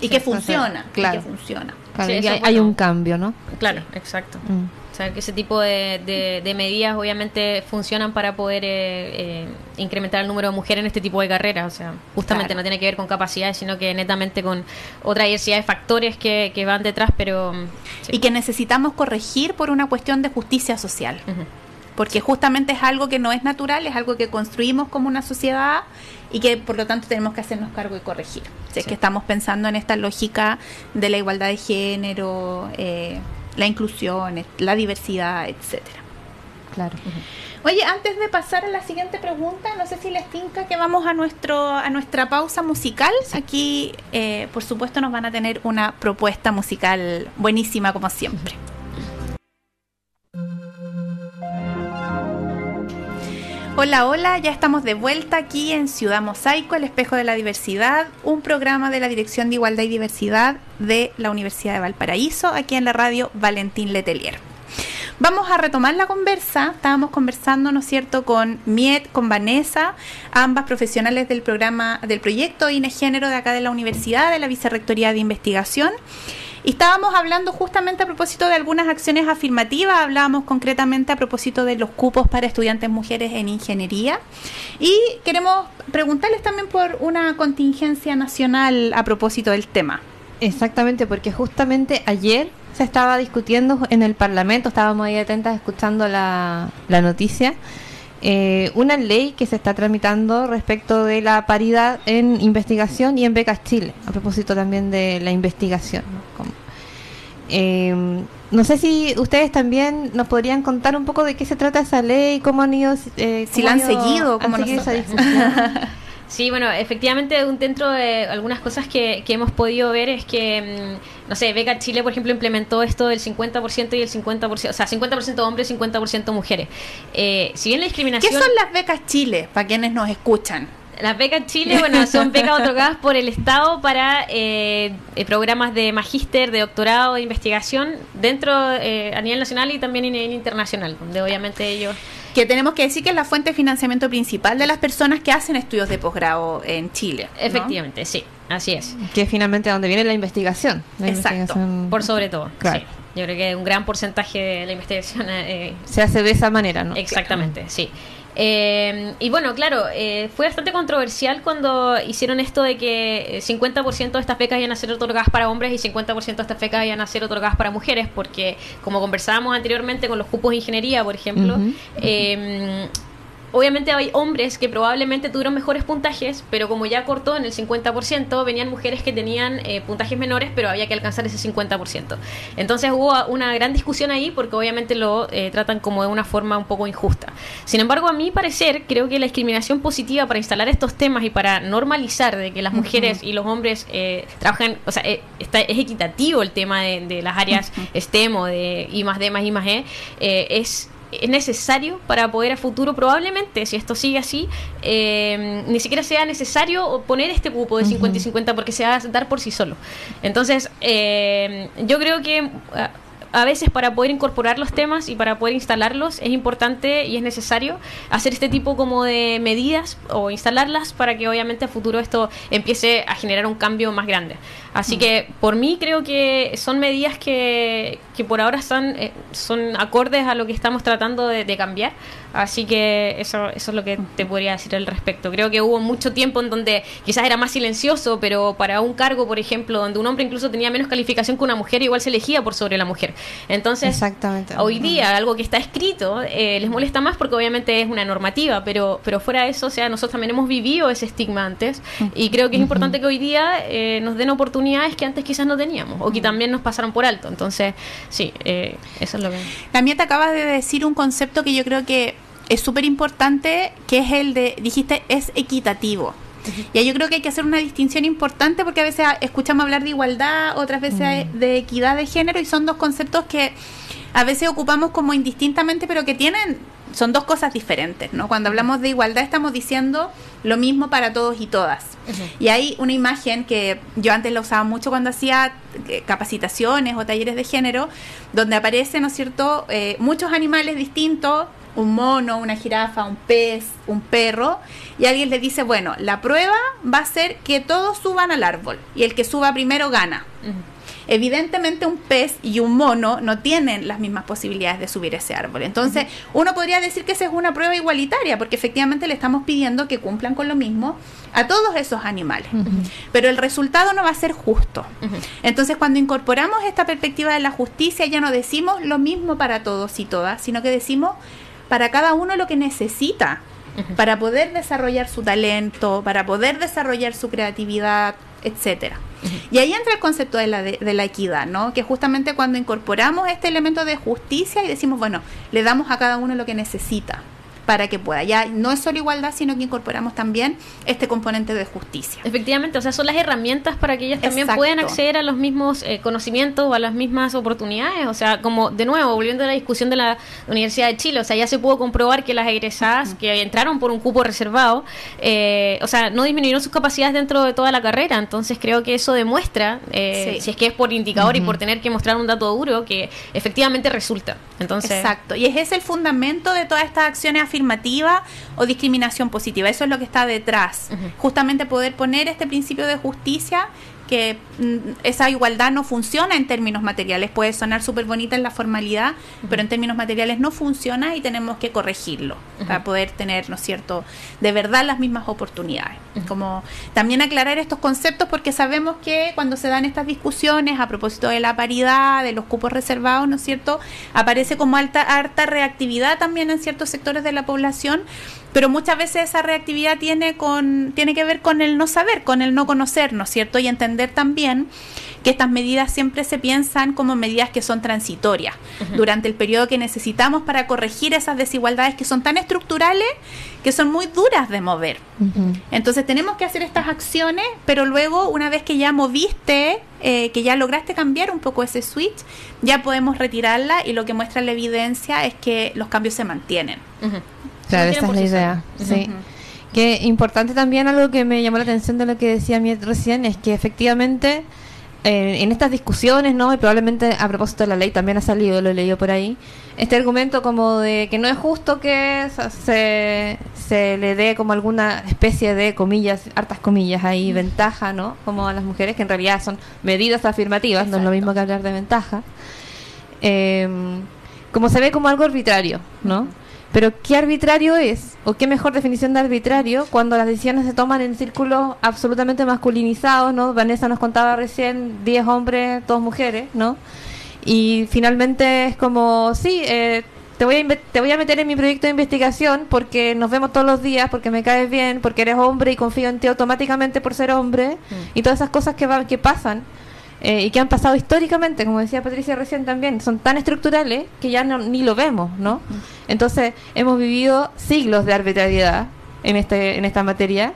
Y Sí, que funciona. y claro. que funciona. Claro, Sí, y eso hay, un cambio, ¿no? Claro, exacto. Mm. O sea, que ese tipo de, de- de medidas obviamente funcionan para poder eh, eh, incrementar el número de mujeres en este tipo de carreras. O sea, justamente Claro. no tiene que ver con capacidades, sino que netamente con otra diversidad de factores que, que van detrás, pero... mm, sí. Y que necesitamos corregir por una cuestión de justicia social. Porque justamente es algo que no es natural, es algo que construimos como una sociedad y que por lo tanto tenemos que hacernos cargo y corregir. Es Sí. que estamos pensando en esta lógica de la igualdad de género, eh, la inclusión, la diversidad, etcétera. Claro. Oye, antes de pasar a la siguiente pregunta, no sé si les tinca que vamos a nuestro a nuestra pausa musical. Aquí, eh, por supuesto, nos van a tener una propuesta musical buenísima como siempre. Hola, hola, ya estamos de vuelta aquí en Ciudad Mosaico, el espejo de la diversidad, un programa de la Dirección de Igualdad y Diversidad de la Universidad de Valparaíso, aquí en la radio Valentín Letelier. Vamos a retomar la conversa. Estábamos conversando, ¿no es cierto?, con Miet, con Vanessa, ambas profesionales del programa, del proyecto INE Género de acá de la universidad, de la Vicerrectoría de Investigación. Y estábamos hablando justamente a propósito de algunas acciones afirmativas, hablábamos concretamente a propósito de los cupos para estudiantes mujeres en ingeniería. Y queremos preguntarles también por una contingencia nacional a propósito del tema. Exactamente, porque justamente ayer se estaba discutiendo en el Parlamento, estábamos ahí atentas escuchando la, la noticia, eh, una ley que se está tramitando respecto de la paridad en investigación y en becas Chile, a propósito también de la investigación. ¿no? Eh, no sé si ustedes también nos podrían contar un poco de qué se trata esa ley, cómo han ido... eh, Si la han han ido- seguido, como seguido esa discusión. Sí, bueno, efectivamente, un- dentro de algunas cosas que, que hemos podido ver es que, mm, no sé, Beca Chile, por ejemplo, implementó esto del 50% y el 50%, o sea, 50% hombres, 50% mujeres. Eh, si bien la ¿Qué discriminación... son las becas Chile, para quienes nos escuchan? Las becas Chile, bueno, son becas otorgadas por el Estado para eh, eh, programas de magíster, de doctorado, de investigación dentro eh, a nivel nacional y también a nivel internacional, donde obviamente ellos... Que tenemos que decir que es la fuente de financiamiento principal de las personas que hacen estudios de posgrado en Chile. ¿no? Efectivamente, sí, así es. que es finalmente donde viene la investigación. La Exacto, investigación Por sobre todo, Claro. sí. Yo creo que un gran porcentaje de la investigación eh, se hace de esa manera, ¿no? Exactamente, sí. Eh, y bueno, claro, eh, fue bastante controversial cuando hicieron esto de que eh, 50% de estas becas iban a ser otorgadas para hombres y 50% de estas becas iban a ser otorgadas para mujeres, porque como conversábamos anteriormente con los cupos de ingeniería, por ejemplo, eh, obviamente hay hombres que probablemente tuvieron mejores puntajes, pero como ya cortó en el 50%, venían mujeres que tenían eh, puntajes menores, pero había que alcanzar ese 50%. Entonces hubo una gran discusión ahí porque obviamente lo eh, tratan como de una forma un poco injusta. Sin embargo, a mi parecer, creo que la discriminación positiva para instalar estos temas y para normalizar de que las mujeres y los hombres eh, trabajan, o sea, eh, está, es equitativo el tema de, de las áreas STEM o de I más D más I más E, es es necesario para poder a futuro, probablemente, si esto sigue así, eh, ni siquiera sea necesario poner este cupo de 50 y 50 porque se va a dar por sí solo. Entonces, eh, yo creo que a veces para poder incorporar los temas y para poder instalarlos es importante y es necesario hacer este tipo como de medidas o instalarlas para que obviamente a futuro esto empiece a generar un cambio más grande. Así mm. que por mí creo que son medidas que, que por ahora eh, son acordes a lo que estamos tratando de, cambiar. Así que eso, eso es lo que te podría decir al respecto. Creo que hubo mucho tiempo en donde quizás era más silencioso, pero para un cargo, por ejemplo, donde un hombre incluso tenía menos calificación que una mujer, igual se elegía por sobre la mujer. Entonces, Exactamente. hoy día algo que está escrito eh, les molesta más porque obviamente es una normativa, pero, pero fuera de eso, o sea, nosotros también hemos vivido ese estigma antes y creo que es importante que hoy día eh, nos den oportunidades que antes quizás no teníamos o que también nos pasaron por alto. Entonces, sí, eh, eso es lo que... Mía te acaba de decir un concepto que yo creo que es súper importante, que es el de, dijiste, es equitativo. Y yo creo que hay que hacer una distinción importante porque a veces escuchamos hablar de igualdad, otras veces mm. de equidad de género y son dos conceptos que a veces ocupamos como indistintamente, pero que tienen, son dos cosas diferentes, ¿no? Cuando hablamos de igualdad estamos diciendo lo mismo para todos y todas. Y hay una imagen que yo antes la usaba mucho cuando hacía eh, capacitaciones o talleres de género, donde aparecen, ¿no es cierto?, eh, muchos animales distintos, un mono, una jirafa, un pez, un perro, y alguien le dice, bueno, la prueba va a ser que todos suban al árbol, y el que suba primero gana. Evidentemente un pez y un mono no tienen las mismas posibilidades de subir ese árbol. Entonces, uno podría decir que esa es una prueba igualitaria, porque efectivamente le estamos pidiendo que cumplan con lo mismo a todos esos animales. Pero el resultado no va a ser justo. Entonces, cuando incorporamos esta perspectiva de la justicia, ya no decimos lo mismo para todos y todas, sino que decimos para cada uno lo que necesita para poder desarrollar su talento, para poder desarrollar su creatividad, etcétera. Y ahí entra el concepto de la, de, la equidad, ¿no? Que justamente cuando incorporamos este elemento de justicia y decimos, bueno, le damos a cada uno lo que necesita para que pueda. Ya no es solo igualdad, sino que incorporamos también este componente de justicia. Efectivamente, o sea, son las herramientas para que ellas también puedan acceder a los mismos eh, conocimientos o a las mismas oportunidades. O sea, como de nuevo, volviendo a la discusión de la Universidad de Chile, o sea, ya se pudo comprobar que las egresadas que entraron por un cupo reservado, eh, o sea, no disminuyeron sus capacidades dentro de toda la carrera. Entonces creo que eso demuestra, eh, si es que es por indicador y por tener que mostrar un dato duro, que efectivamente resulta. Entonces, Exacto, y es el fundamento de todas estas acciones afirmativa o discriminación positiva. Eso es lo que está detrás. Justamente poder poner este principio de justicia que mm, esa igualdad no funciona en términos materiales. Puede sonar súper bonita en la formalidad, pero en términos materiales no funciona y tenemos que corregirlo para poder tener, ¿no es cierto?, de verdad las mismas oportunidades. Como también aclarar estos conceptos porque sabemos que cuando se dan estas discusiones a propósito de la paridad, de los cupos reservados, ¿no es cierto?, aparece como alta, harta reactividad también en ciertos sectores de la población pero muchas veces esa reactividad tiene, con, tiene que ver con el no saber, con el no conocer, ¿no es cierto? Y entender también que estas medidas siempre se piensan como medidas que son transitorias durante el periodo que necesitamos para corregir esas desigualdades que son tan estructurales que son muy duras de mover. Entonces tenemos que hacer estas acciones, pero luego una vez que ya moviste, eh, que ya lograste cambiar un poco ese switch, ya podemos retirarla y lo que muestra la evidencia es que los cambios se mantienen. Claro, esa es la idea. Sí. Que importante también algo que me llamó la atención de lo que decía Miet recién es que efectivamente eh, en estas discusiones, ¿no? Y probablemente a propósito de la ley también ha salido, lo he leído por ahí, este argumento como de que no es justo que se, se le dé como alguna especie de comillas, hartas comillas ahí, ventaja, ¿no? Como a las mujeres, que en realidad son medidas afirmativas, no es lo mismo que hablar de ventaja. Eh, como se ve como algo arbitrario, ¿no? Pero ¿qué arbitrario es? ¿O qué mejor definición de arbitrario cuando las decisiones se toman en círculos absolutamente masculinizados, ¿no? Vanessa nos contaba recién 10 hombres, dos mujeres, ¿no? Y finalmente es como, sí, eh, te, voy a te voy a meter en mi proyecto de investigación porque nos vemos todos los días, porque me caes bien, porque eres hombre y confío en ti automáticamente por ser hombre, mm. y todas esas cosas que, que pasan. Eh, y que han pasado históricamente, como decía Patricia recién también, son tan estructurales que ya no, ni lo vemos, ¿no? Entonces, hemos vivido siglos de arbitrariedad en, este, en esta materia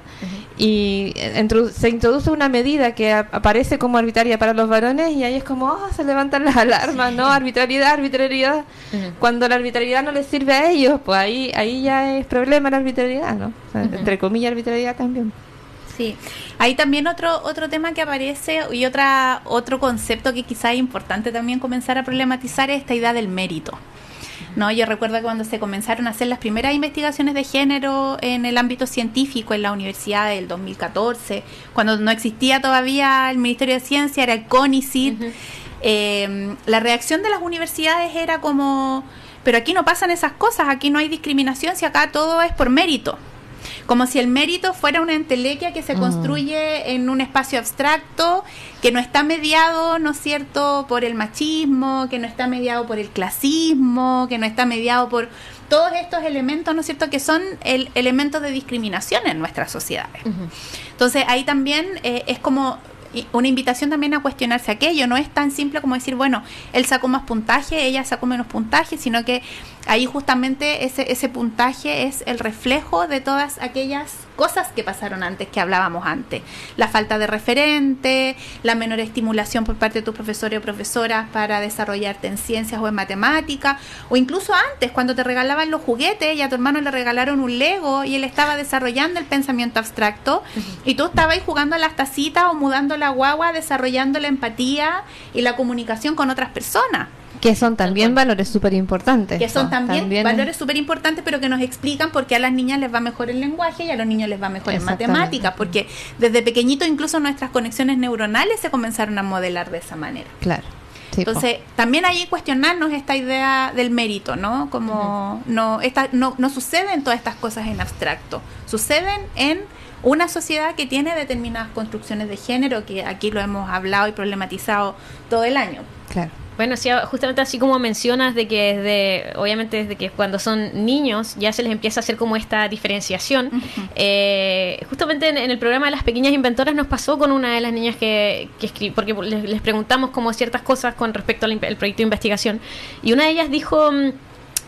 y entru- se introduce una medida que a- aparece como arbitraria para los varones y ahí es como, ah, se levantan las alarmas, ¿no? Arbitrariedad, arbitrariedad. Cuando la arbitrariedad no les sirve a ellos, pues ahí, ahí ya es problema la arbitrariedad, ¿no? O sea, Entre comillas, arbitrariedad también. Sí, hay también otro otro tema que aparece y otra otro concepto que quizá es importante también comenzar a problematizar es esta idea del mérito. No, yo recuerdo que cuando se comenzaron a hacer las primeras investigaciones de género en el ámbito científico en la universidad del 2014, cuando no existía todavía el Ministerio de Ciencia, era el CONICIT, eh, la reacción de las universidades era como, pero aquí no pasan esas cosas, aquí no hay discriminación, si acá todo es por mérito. Como si el mérito fuera una entelequia que se Mm. construye en un espacio abstracto, que no está mediado, ¿no es cierto?, por el machismo, que no está mediado por el clasismo, que no está mediado por todos estos elementos, ¿no es cierto?, que son el, elementos de discriminación en nuestras sociedades. Entonces ahí también eh, es como una invitación también a cuestionarse aquello, no es tan simple como decir, bueno, él sacó más puntaje, ella sacó menos puntaje, sino que ahí justamente ese, ese puntaje es el reflejo de todas aquellas cosas que pasaron antes, que hablábamos antes. La falta de referente, la menor estimulación por parte de tus profesores o profesoras para desarrollarte en ciencias o en matemáticas, o incluso antes, cuando te regalaban los juguetes y a tu hermano le regalaron un Lego y él estaba desarrollando el pensamiento abstracto y tú estabas jugando a las tacitas o mudando la guagua, desarrollando la empatía y la comunicación con otras personas Que son también valores súper importantes. que son también, valores súper importantes, pero que nos explican por qué a las niñas les va mejor el lenguaje y a los niños les va mejor en matemáticas, porque desde pequeñito incluso nuestras conexiones neuronales se comenzaron a modelar de esa manera. Claro. Entonces, también ahí cuestionarnos esta idea del mérito, ¿no? Como no, esta, no, no suceden todas estas cosas en abstracto, suceden en una sociedad que tiene determinadas construcciones de género, que aquí lo hemos hablado y problematizado todo el año. claro. Bueno, sí, justamente así como mencionas de que desde, obviamente desde que cuando son niños ya se les empieza a hacer como esta diferenciación. eh, justamente en, en el programa de las pequeñas inventoras nos pasó con una de las niñas que, que escribió, porque les, les preguntamos como ciertas cosas con respecto al proyecto de investigación. Y una de ellas dijo...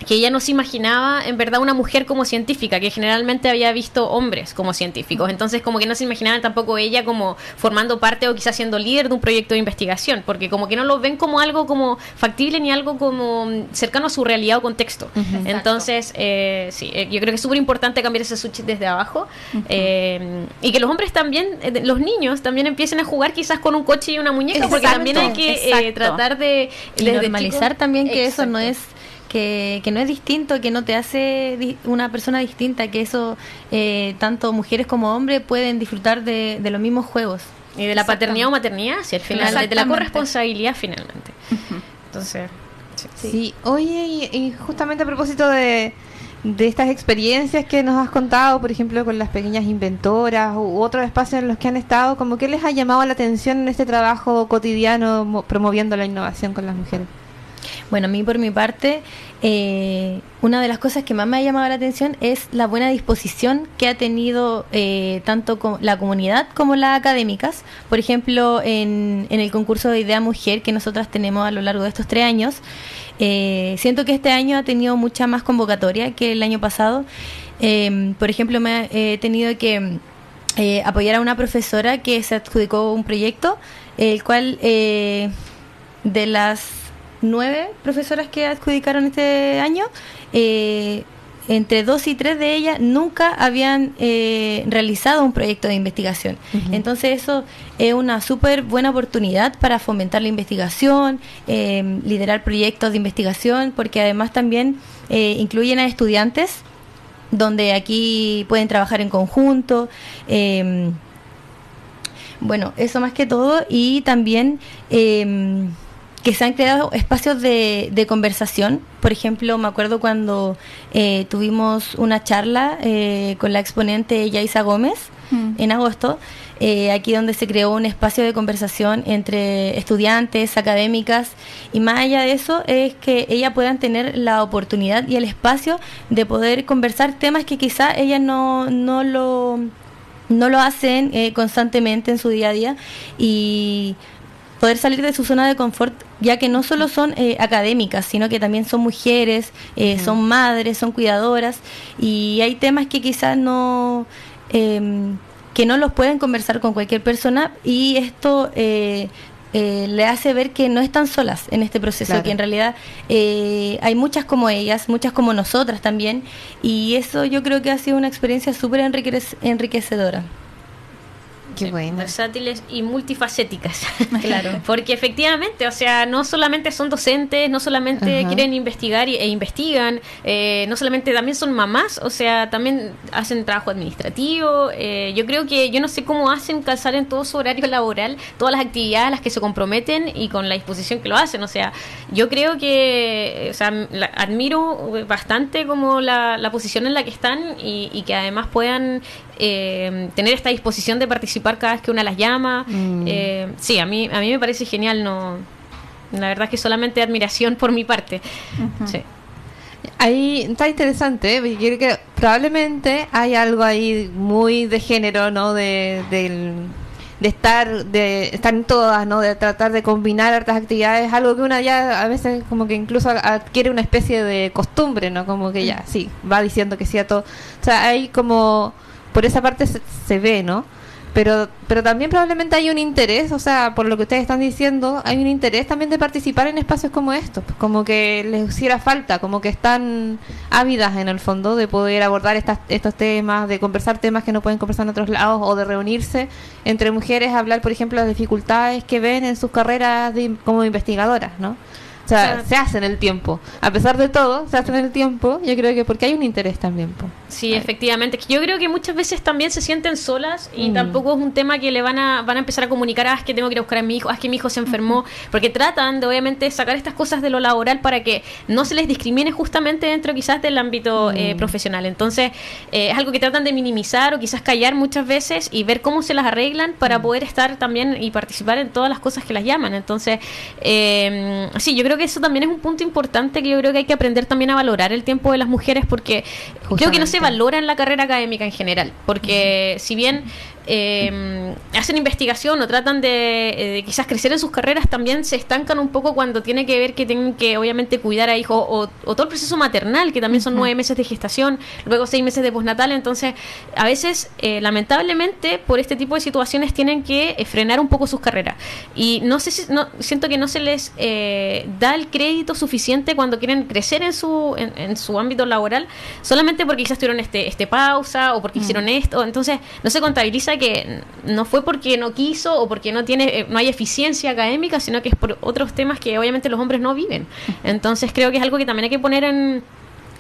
que ella no se imaginaba en verdad una mujer como científica, que generalmente había visto hombres como científicos. Entonces como que no se imaginaba tampoco ella como formando parte o quizás siendo líder de un proyecto de investigación, porque como que no lo ven como algo como factible ni algo como cercano a su realidad o contexto. Entonces, eh, sí, eh, yo creo que es súper importante cambiar ese switch desde abajo. Eh, y que los hombres también, eh, los niños también empiecen a jugar quizás con un coche y una muñeca, porque también hay que eh, tratar de... y normalizar chicos- también que eso no es que, que no es distinto, que no te hace di- una persona distinta, que eso eh, tanto mujeres como hombres pueden disfrutar de, de los mismos juegos. Y de la paternidad o maternidad, sí, al final, de la corresponsabilidad finalmente. Entonces, sí. Sí, oye, y, y justamente a propósito de, de estas experiencias que nos has contado, por ejemplo, con las pequeñas inventoras u otros espacios en los que han estado, como que les ha llamado la atención en este trabajo cotidiano mo- promoviendo la innovación con las mujeres? Bueno, a mí por mi parte, eh, una de las cosas que más me ha llamado la atención es la buena disposición que ha tenido eh, tanto la comunidad como las académicas. Por ejemplo, en, en el concurso de Idea Mujer que nosotras tenemos a lo largo de estos tres años, eh, siento que este año ha tenido mucha más convocatoria que el año pasado. Eh, por ejemplo, me he tenido que eh, apoyar a una profesora que se adjudicó un proyecto, el cual eh, de las nueve profesoras que adjudicaron este año, eh, entre dos y tres de ellas nunca habían eh, realizado un proyecto de investigación. Entonces eso es una súper buena oportunidad para fomentar la investigación, eh, liderar proyectos de investigación, porque además también eh, incluyen a estudiantes donde aquí pueden trabajar en conjunto. eh, bueno, eso más que todo y también eh, que se han creado espacios de, de conversación. Por ejemplo, me acuerdo cuando eh, tuvimos una charla eh, con la exponente Yaisa Gómez Mm. en agosto, eh, aquí donde se creó un espacio de conversación entre estudiantes, académicas, y más allá de eso es que ellas puedan tener la oportunidad y el espacio de poder conversar temas que quizá ellas no, no lo no lo hacen eh, constantemente en su día a día y poder salir de su zona de confort, ya que no solo son eh, académicas, sino que también son mujeres, eh, son madres, son cuidadoras, y hay temas que quizás no... em, que no los pueden conversar con cualquier persona y esto eh, eh, le hace ver que no están solas en este proceso, Claro. que en realidad eh, hay muchas como ellas, muchas como nosotras también, y eso yo creo que ha sido una experiencia súper enriquec- enriquecedora. Qué Sí, bueno. Versátiles y multifacéticas. Claro. Porque efectivamente, o sea, no solamente son docentes, no solamente Ajá. quieren investigar y- e investigan, eh, no solamente también son mamás, o sea, también hacen trabajo administrativo. eh, yo creo que yo no sé cómo hacen calzar en todo su horario laboral todas las actividades a las que se comprometen y con la disposición que lo hacen. O sea, yo creo que, eh, o sea, la- admiro bastante como la, la posición en la que están y, y que además puedan eh, tener esta disposición de participar cada vez que una las llama. Mm. Eh, sí, a mí, a mí me parece genial, no la verdad es que solamente admiración por mi parte. Sí. Ahí está interesante, ¿eh? yo creo que probablemente hay algo ahí muy de género, ¿no? De, del- de estar de estar en todas, ¿no? De tratar de combinar hartas actividades, algo que una ya a veces como que incluso adquiere una especie de costumbre, ¿no? Como que ya, sí, va diciendo que sí a todo. O sea, hay como, por esa parte se, se ve, ¿no? Pero, pero también probablemente hay un interés, o sea, por lo que ustedes están diciendo, hay un interés también de participar en espacios como estos, pues, como que les hiciera falta, como que están ávidas en el fondo de poder abordar estas, estos temas, de conversar temas que no pueden conversar en otros lados, o de reunirse entre mujeres hablar, por ejemplo, las dificultades que ven en sus carreras de- como investigadoras, ¿no? O sea, Claro. se hace en el tiempo. A pesar de todo, se hace en el tiempo, yo creo que porque hay un interés también. Sí, efectivamente. Yo creo que muchas veces también se sienten solas y Mm. tampoco es un tema que le van a, van a empezar a comunicar, ah, es que tengo que ir a buscar a mi hijo, ah, es que mi hijo se enfermó, porque tratan de obviamente sacar estas cosas de lo laboral para que no se les discrimine justamente dentro quizás del ámbito eh, profesional. Entonces, eh, es algo que tratan de minimizar o quizás callar muchas veces y ver cómo se las arreglan para poder estar también y participar en todas las cosas que las llaman. Entonces, eh, sí, yo creo que eso también es un punto importante que yo creo que hay que aprender también a valorar el tiempo de las mujeres porque creo que no se valora en la carrera académica en general, porque si bien eh, hacen investigación o tratan de, eh, de quizás crecer en sus carreras, también se estancan un poco cuando tiene que ver que tienen que obviamente cuidar a hijos o, o todo el proceso maternal, que también son nueve meses de gestación, luego seis meses de postnatal, entonces a veces eh, lamentablemente por este tipo de situaciones tienen que eh, frenar un poco sus carreras. Y no sé si no, siento que no se les eh, da el crédito suficiente cuando quieren crecer en su en, en su ámbito laboral solamente porque quizás tuvieron este este pausa o porque hicieron esto. Entonces no se contabiliza que no fue porque no quiso o porque no tiene eh, no hay eficiencia académica sino que es por otros temas que obviamente los hombres no viven. Entonces creo que es algo que también hay que poner en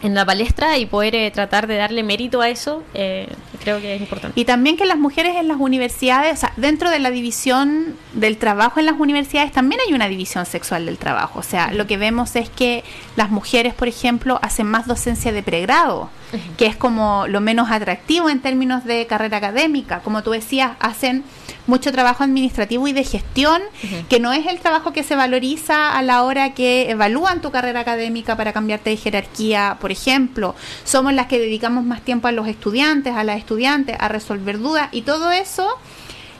en la palestra y poder eh, tratar de darle mérito a eso eh, creo que es importante. Y también que las mujeres en las universidades, o sea, dentro de la división del trabajo en las universidades, también hay una división sexual del trabajo. O sea, lo que vemos es que las mujeres, por ejemplo, hacen más docencia de pregrado, que es como lo menos atractivo en términos de carrera académica. Como tú decías, hacen mucho trabajo administrativo y de gestión, que no es el trabajo que se valoriza a la hora que evalúan tu carrera académica para cambiarte de jerarquía, por ejemplo. Somos las que dedicamos más tiempo a los estudiantes, a las estudiantes, a resolver dudas y todo eso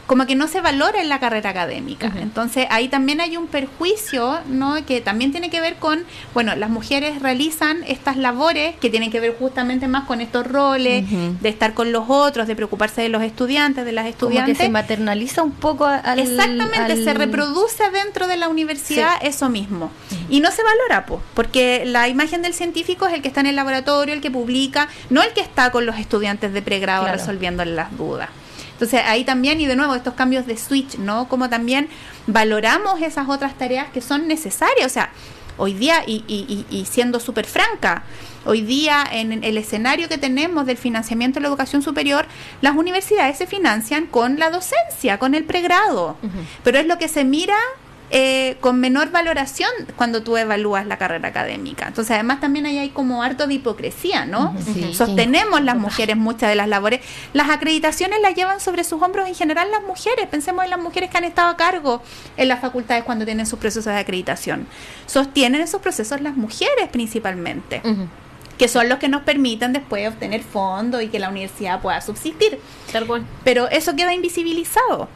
como que no se valora en la carrera académica. Entonces ahí también hay un perjuicio, ¿no? Que también tiene que ver con, bueno, las mujeres realizan estas labores que tienen que ver justamente más con estos roles, de estar con los otros, de preocuparse de los estudiantes, de las Como que estudiantes. se maternaliza un poco a- al... Exactamente, al- se reproduce dentro de la universidad eso mismo. Y no se valora, po, porque la imagen del científico es el que está en el laboratorio, el que publica, no el que está con los estudiantes de pregrado Claro. resolviendo las dudas. Entonces ahí también, y de nuevo, estos cambios de switch, ¿no? Como también valoramos esas otras tareas que son necesarias. O sea, hoy día, y, y- y- y siendo súper franca, hoy día en el escenario que tenemos del financiamiento de la educación superior, las universidades se financian con la docencia, con el pregrado. Pero es lo que se mira eh, con menor valoración cuando tú evalúas la carrera académica. Entonces, además también ahí hay como harto de hipocresía, ¿no? Sí. Sostenemos las mujeres muchas de las labores. Las acreditaciones las llevan sobre sus hombros en general las mujeres. Pensemos en las mujeres que han estado a cargo en las facultades cuando tienen sus procesos de acreditación. Sostienen esos procesos las mujeres principalmente que son los que nos permiten después obtener fondos y que la universidad pueda subsistir. tal cual Pero eso queda invisibilizado.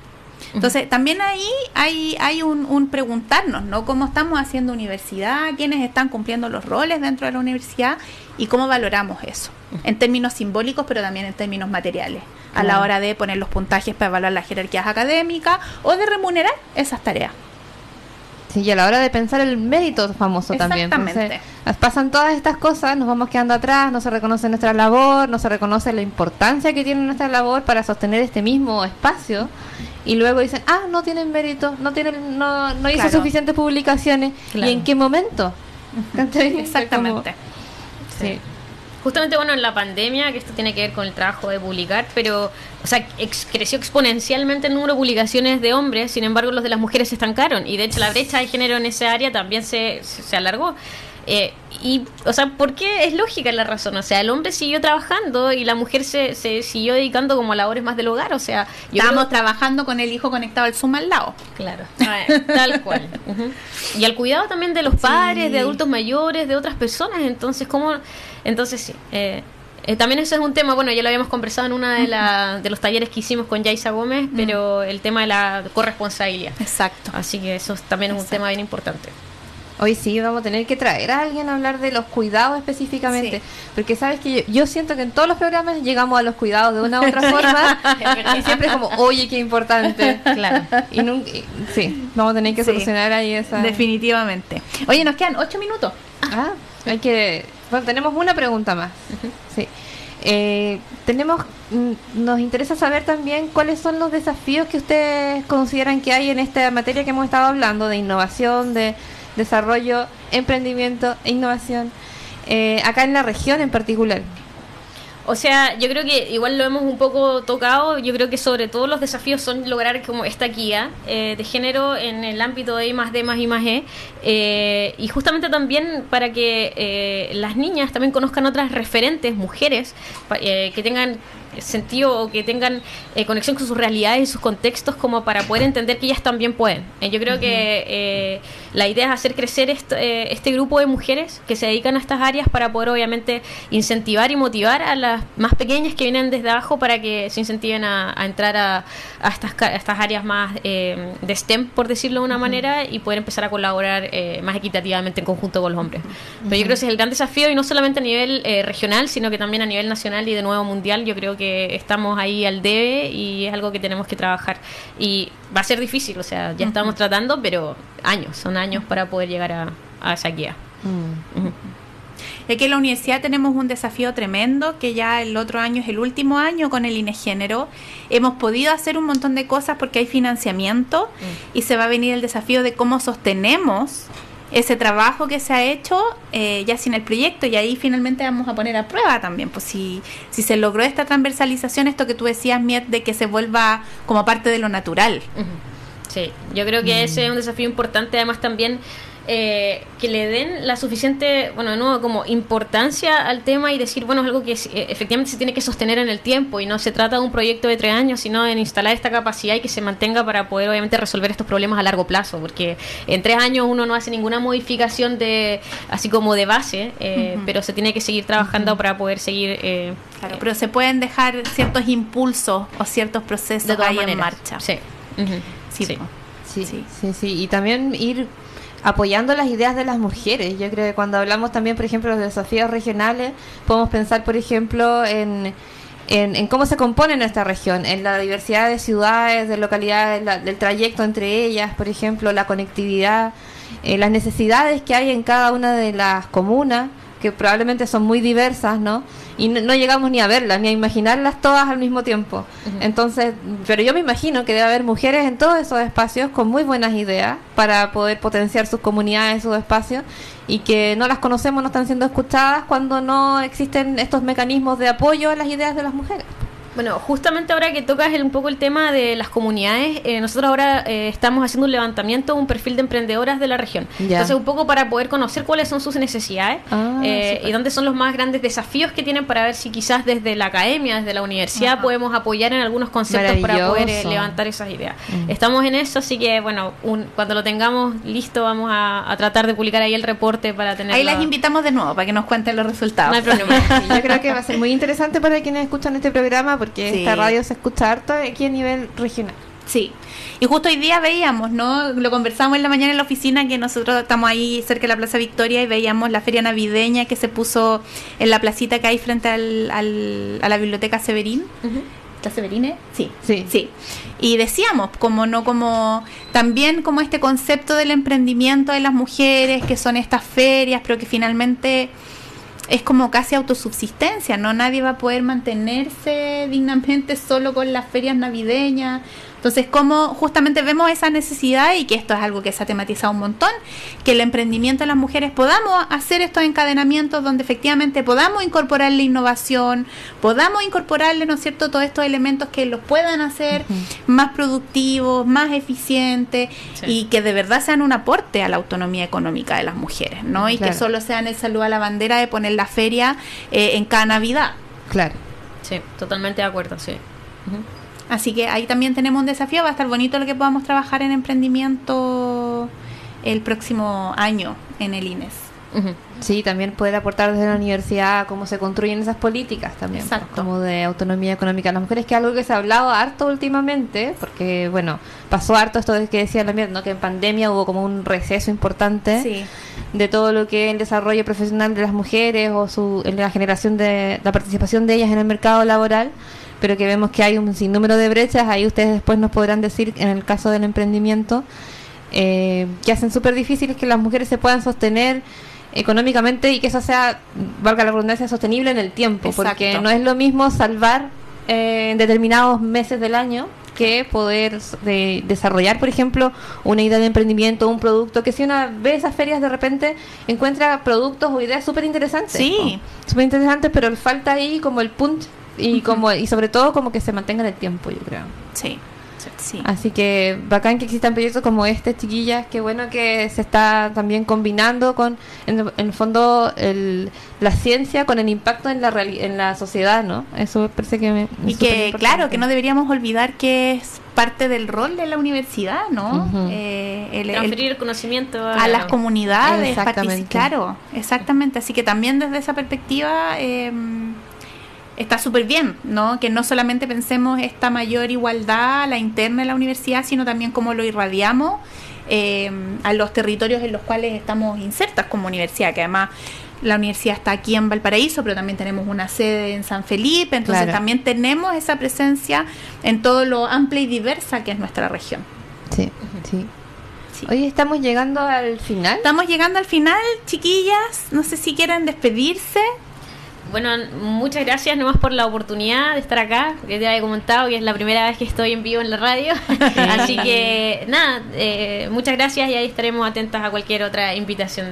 Entonces, también ahí hay, hay un, un preguntarnos, ¿no? ¿Cómo estamos haciendo universidad? ¿Quiénes están cumpliendo los roles dentro de la universidad? ¿Y cómo valoramos eso? En términos simbólicos, pero también en términos materiales, a la hora de poner los puntajes para evaluar las jerarquías académicas o de remunerar esas tareas. Sí, y a la hora de pensar el mérito famoso también. Exactamente. Entonces, pasan todas estas cosas, nos vamos quedando atrás, no se reconoce nuestra labor, no se reconoce la importancia que tiene nuestra labor para sostener este mismo espacio. Y luego dicen, ah, no tienen mérito, no tienen, no, no hizo Claro. suficientes publicaciones. Claro. ¿Y en qué momento? Exactamente. Como- sí. Justamente, bueno, en la pandemia, que esto tiene que ver con el trabajo de publicar, pero, o sea, ex- creció exponencialmente el número de publicaciones de hombres, sin embargo, los de las mujeres se estancaron. Y de hecho, la brecha de género en esa área también se, se, se alargó. Eh, y, o sea, ¿por qué es lógica la razón? O sea, el hombre siguió trabajando y la mujer se, se siguió dedicando como a labores más del hogar. O sea, yo Estábamos creo- trabajando con el hijo conectado al Zoom al lado. Claro, tal cual. Ujú. Y al cuidado también de los padres, de adultos mayores, de otras personas. Entonces, ¿cómo? Entonces, sí. eh, eh, también ese es un tema, bueno, ya lo habíamos conversado en una de, la, de los talleres que hicimos con Yaisa Gómez, pero el tema de la corresponsabilidad. Exacto. Así que eso es- también es un tema bien importante. Hoy sí vamos a tener que traer a alguien a hablar de los cuidados específicamente. Sí. Porque sabes que yo, yo siento que en todos los programas llegamos a los cuidados de una u otra forma. y siempre es como, oye, qué importante. Claro. Y nunca, y- sí, vamos a tener que Sí. solucionar ahí esa. Definitivamente. Oye, nos quedan ocho minutos. Ah, hay que. Bueno, tenemos una pregunta más. Sí. Eh, tenemos, mm, nos interesa saber también cuáles son los desafíos que ustedes consideran que hay en esta materia que hemos estado hablando de innovación, de desarrollo, emprendimiento e innovación, eh, acá en la región en particular. O sea, yo creo que igual lo hemos un poco tocado. Yo creo que sobre todo los desafíos son lograr como esta guía eh, de género en el ámbito de I más D más I más E. eh, y justamente también para que eh, las niñas también conozcan otras referentes, mujeres, eh, que tengan sentido o que tengan eh, conexión con sus realidades y sus contextos como para poder entender que ellas también pueden. Eh, yo creo que eh, la idea es hacer crecer este grupo de mujeres que se dedican a estas áreas para poder obviamente incentivar y motivar a las más pequeñas que vienen desde abajo para que se incentiven a, a entrar a, a estas, ca- a estas áreas más de STEM, por decirlo de una manera, y poder empezar a colaborar eh, más equitativamente en conjunto con los hombres. Pero yo creo que ese es el gran desafío y no solamente a nivel regional, sino que también a nivel nacional y de nuevo mundial. Yo creo que estamos ahí al debe y es algo que tenemos que trabajar. Y va a ser difícil, o sea, ya estamos tratando, pero años, son años para poder llegar a, a esa guía. Ujú. Es que en la universidad tenemos un desafío tremendo, que ya el otro año es el último año con el INEGénero. Hemos podido hacer un montón de cosas porque hay financiamiento y se va a venir el desafío de cómo sostenemos ese trabajo que se ha hecho eh, ya sin el proyecto y ahí finalmente vamos a poner a prueba también, pues si, si se logró esta transversalización, esto que tú decías, Miet, de que se vuelva como parte de lo natural. Sí, yo creo que ese es un desafío importante, además también eh, que le den la suficiente, bueno, de nuevo, como importancia al tema y decir, bueno, es algo que eh, efectivamente se tiene que sostener en el tiempo y no se trata de un proyecto de tres años, sino en instalar esta capacidad y que se mantenga para poder obviamente resolver estos problemas a largo plazo, porque en tres años uno no hace ninguna modificación de, así como de base, eh, pero se tiene que seguir trabajando para poder seguir... eh, Claro, pero se pueden dejar ciertos impulsos o ciertos procesos de todas ahí maneras. en marcha. Sí. Sí, Sí. sí, sí, Y también ir apoyando las ideas de las mujeres. Yo creo que cuando hablamos también, por ejemplo, de los desafíos regionales, podemos pensar, por ejemplo, en, en, cómo se compone nuestra región, en la diversidad de ciudades, de localidades, la- del trayecto entre ellas, por ejemplo, la conectividad, eh, las necesidades que hay en cada una de las comunas que probablemente son muy diversas, ¿no? Y no, no llegamos ni a verlas, ni a imaginarlas todas al mismo tiempo. Entonces, pero yo me imagino que debe haber mujeres en todos esos espacios con muy buenas ideas para poder potenciar sus comunidades, sus espacios, y que no las conocemos, no están siendo escuchadas cuando no existen estos mecanismos de apoyo a las ideas de las mujeres. Bueno, justamente ahora que tocas el- un poco el tema de las comunidades, eh, nosotros ahora eh, estamos haciendo un levantamiento, un perfil de emprendedoras de la región. Entonces, un poco para poder conocer cuáles son sus necesidades Ah, eh, y dónde son los más grandes desafíos que tienen para ver si quizás desde la academia, desde la universidad, podemos apoyar en algunos conceptos para poder eh, levantar esas ideas. Mm. Estamos en eso, así que, bueno, un- cuando lo tengamos listo, vamos a, a tratar de publicar ahí el reporte para tener. Ahí las invitamos de nuevo para que nos cuenten los resultados. No hay problema. Sí, yo creo que va a ser muy interesante para quienes escuchan este programa porque Sí. esta radio se escucha harto aquí a nivel regional. Sí, y justo hoy día veíamos, ¿no? Lo conversamos en la mañana en la oficina que nosotros estamos ahí cerca de la Plaza Victoria y veíamos la feria navideña que se puso en la placita que hay frente al, al- a la biblioteca Severín. ¿La Severine? Sí, Sí. sí. Y decíamos, como no como también como este concepto del emprendimiento de las mujeres, que son estas ferias, pero que finalmente es como casi autosubsistencia, ¿no? Nadie va a poder mantenerse dignamente solo con las ferias navideñas. Entonces, como justamente vemos esa necesidad y que esto es algo que se ha tematizado un montón, que el emprendimiento de las mujeres podamos hacer estos encadenamientos donde efectivamente podamos incorporarle innovación, podamos incorporarle, ¿no es cierto?, todos estos elementos que los puedan hacer más productivos, más eficientes Sí. y que de verdad sean un aporte a la autonomía económica de las mujeres, ¿no? Y que solo sean el saludo a la bandera de poner la feria eh, en cada Navidad. Claro. Sí, totalmente de acuerdo, sí. Ujú. Así que ahí también tenemos un desafío, va a estar bonito lo que podamos trabajar en emprendimiento el próximo año en el INES. Sí, también poder aportar desde la universidad cómo se construyen esas políticas también, pues, como de autonomía económica de las mujeres, que es algo que se ha hablado harto últimamente, porque bueno, pasó harto esto de que decía la ¿no? que en pandemia hubo como un receso importante Sí, de todo lo que es el desarrollo profesional de las mujeres o su, en la generación de la participación de ellas en el mercado laboral, pero que vemos que hay un sinnúmero de brechas, ahí ustedes después nos podrán decir en el caso del emprendimiento, eh, que hacen súper difícil que las mujeres se puedan sostener económicamente y que eso sea, valga la redundancia, sostenible en el tiempo, porque no es lo mismo salvar eh, en determinados meses del año que poder de- desarrollar, por ejemplo, una idea de emprendimiento, un producto, que si una ve esas ferias de repente encuentra productos o ideas súper interesantes. Sí. Súper interesantes, pero falta ahí como el punch y como y sobre todo como que se mantenga en el tiempo, yo creo. sí, sí. Así que bacán que existan proyectos como este, chiquillas. Qué bueno que se está también combinando con, en, en el fondo, el, la ciencia con el impacto en la reali- en la sociedad, ¿no? Eso parece que me, Y que, claro, que no deberíamos olvidar que es parte del rol de la universidad, ¿no? Eh, el- Transferir el conocimiento a las comunidades, Exactamente. claro, exactamente. Así que también desde esa perspectiva eh, está súper bien, ¿no? Que no solamente pensemos esta mayor igualdad a la interna de la universidad, sino también cómo lo irradiamos eh, a los territorios en los cuales estamos insertas como universidad, que además la universidad está aquí en Valparaíso, pero también tenemos una sede en San Felipe, entonces Claro. también tenemos esa presencia en todo lo amplia y diversa que es nuestra región. Sí, sí. Sí. Hoy estamos llegando al final. Estamos llegando al final, chiquillas. No sé si quieren despedirse. Bueno, muchas gracias nomás por la oportunidad de estar acá, que te había comentado que es la primera vez que estoy en vivo en la radio. Así que nada, eh, muchas gracias y ahí estaremos atentas a cualquier otra invitación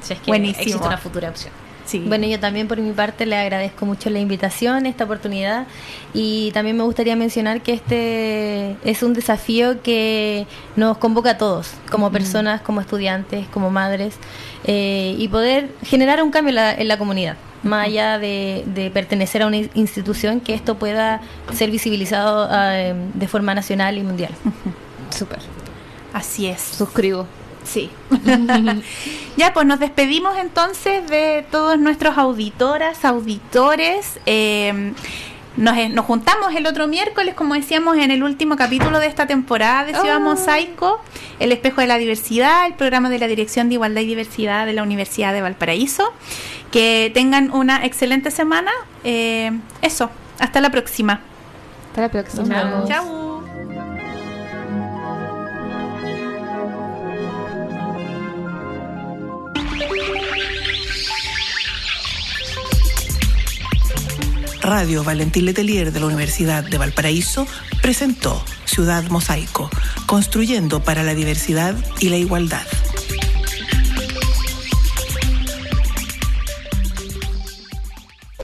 si es que Buenísimo. existe una futura opción. Sí. Bueno, yo también por mi parte le agradezco mucho la invitación, esta oportunidad y también me gustaría mencionar que este es un desafío que nos convoca a todos, como personas, como estudiantes, como madres, eh, y poder generar un cambio en la, en la comunidad, más allá de, de pertenecer a una institución, que esto pueda ser visibilizado eh, de forma nacional y mundial. Súper. Así es. Suscribo. Sí. ya, pues nos despedimos entonces de todos nuestros auditoras, auditores. Eh, nos, nos juntamos el otro miércoles, como decíamos en el último capítulo de esta temporada de Ciudad Oh. Mosaico, El Espejo de la Diversidad, el programa de la Dirección de Igualdad y Diversidad de la Universidad de Valparaíso. Que tengan una excelente semana. Eh, eso, hasta la próxima. Hasta la próxima. Chao. Chao. Radio Valentín Letelier de la Universidad de Valparaíso presentó Ciudad Mosaico, construyendo para la diversidad y la igualdad.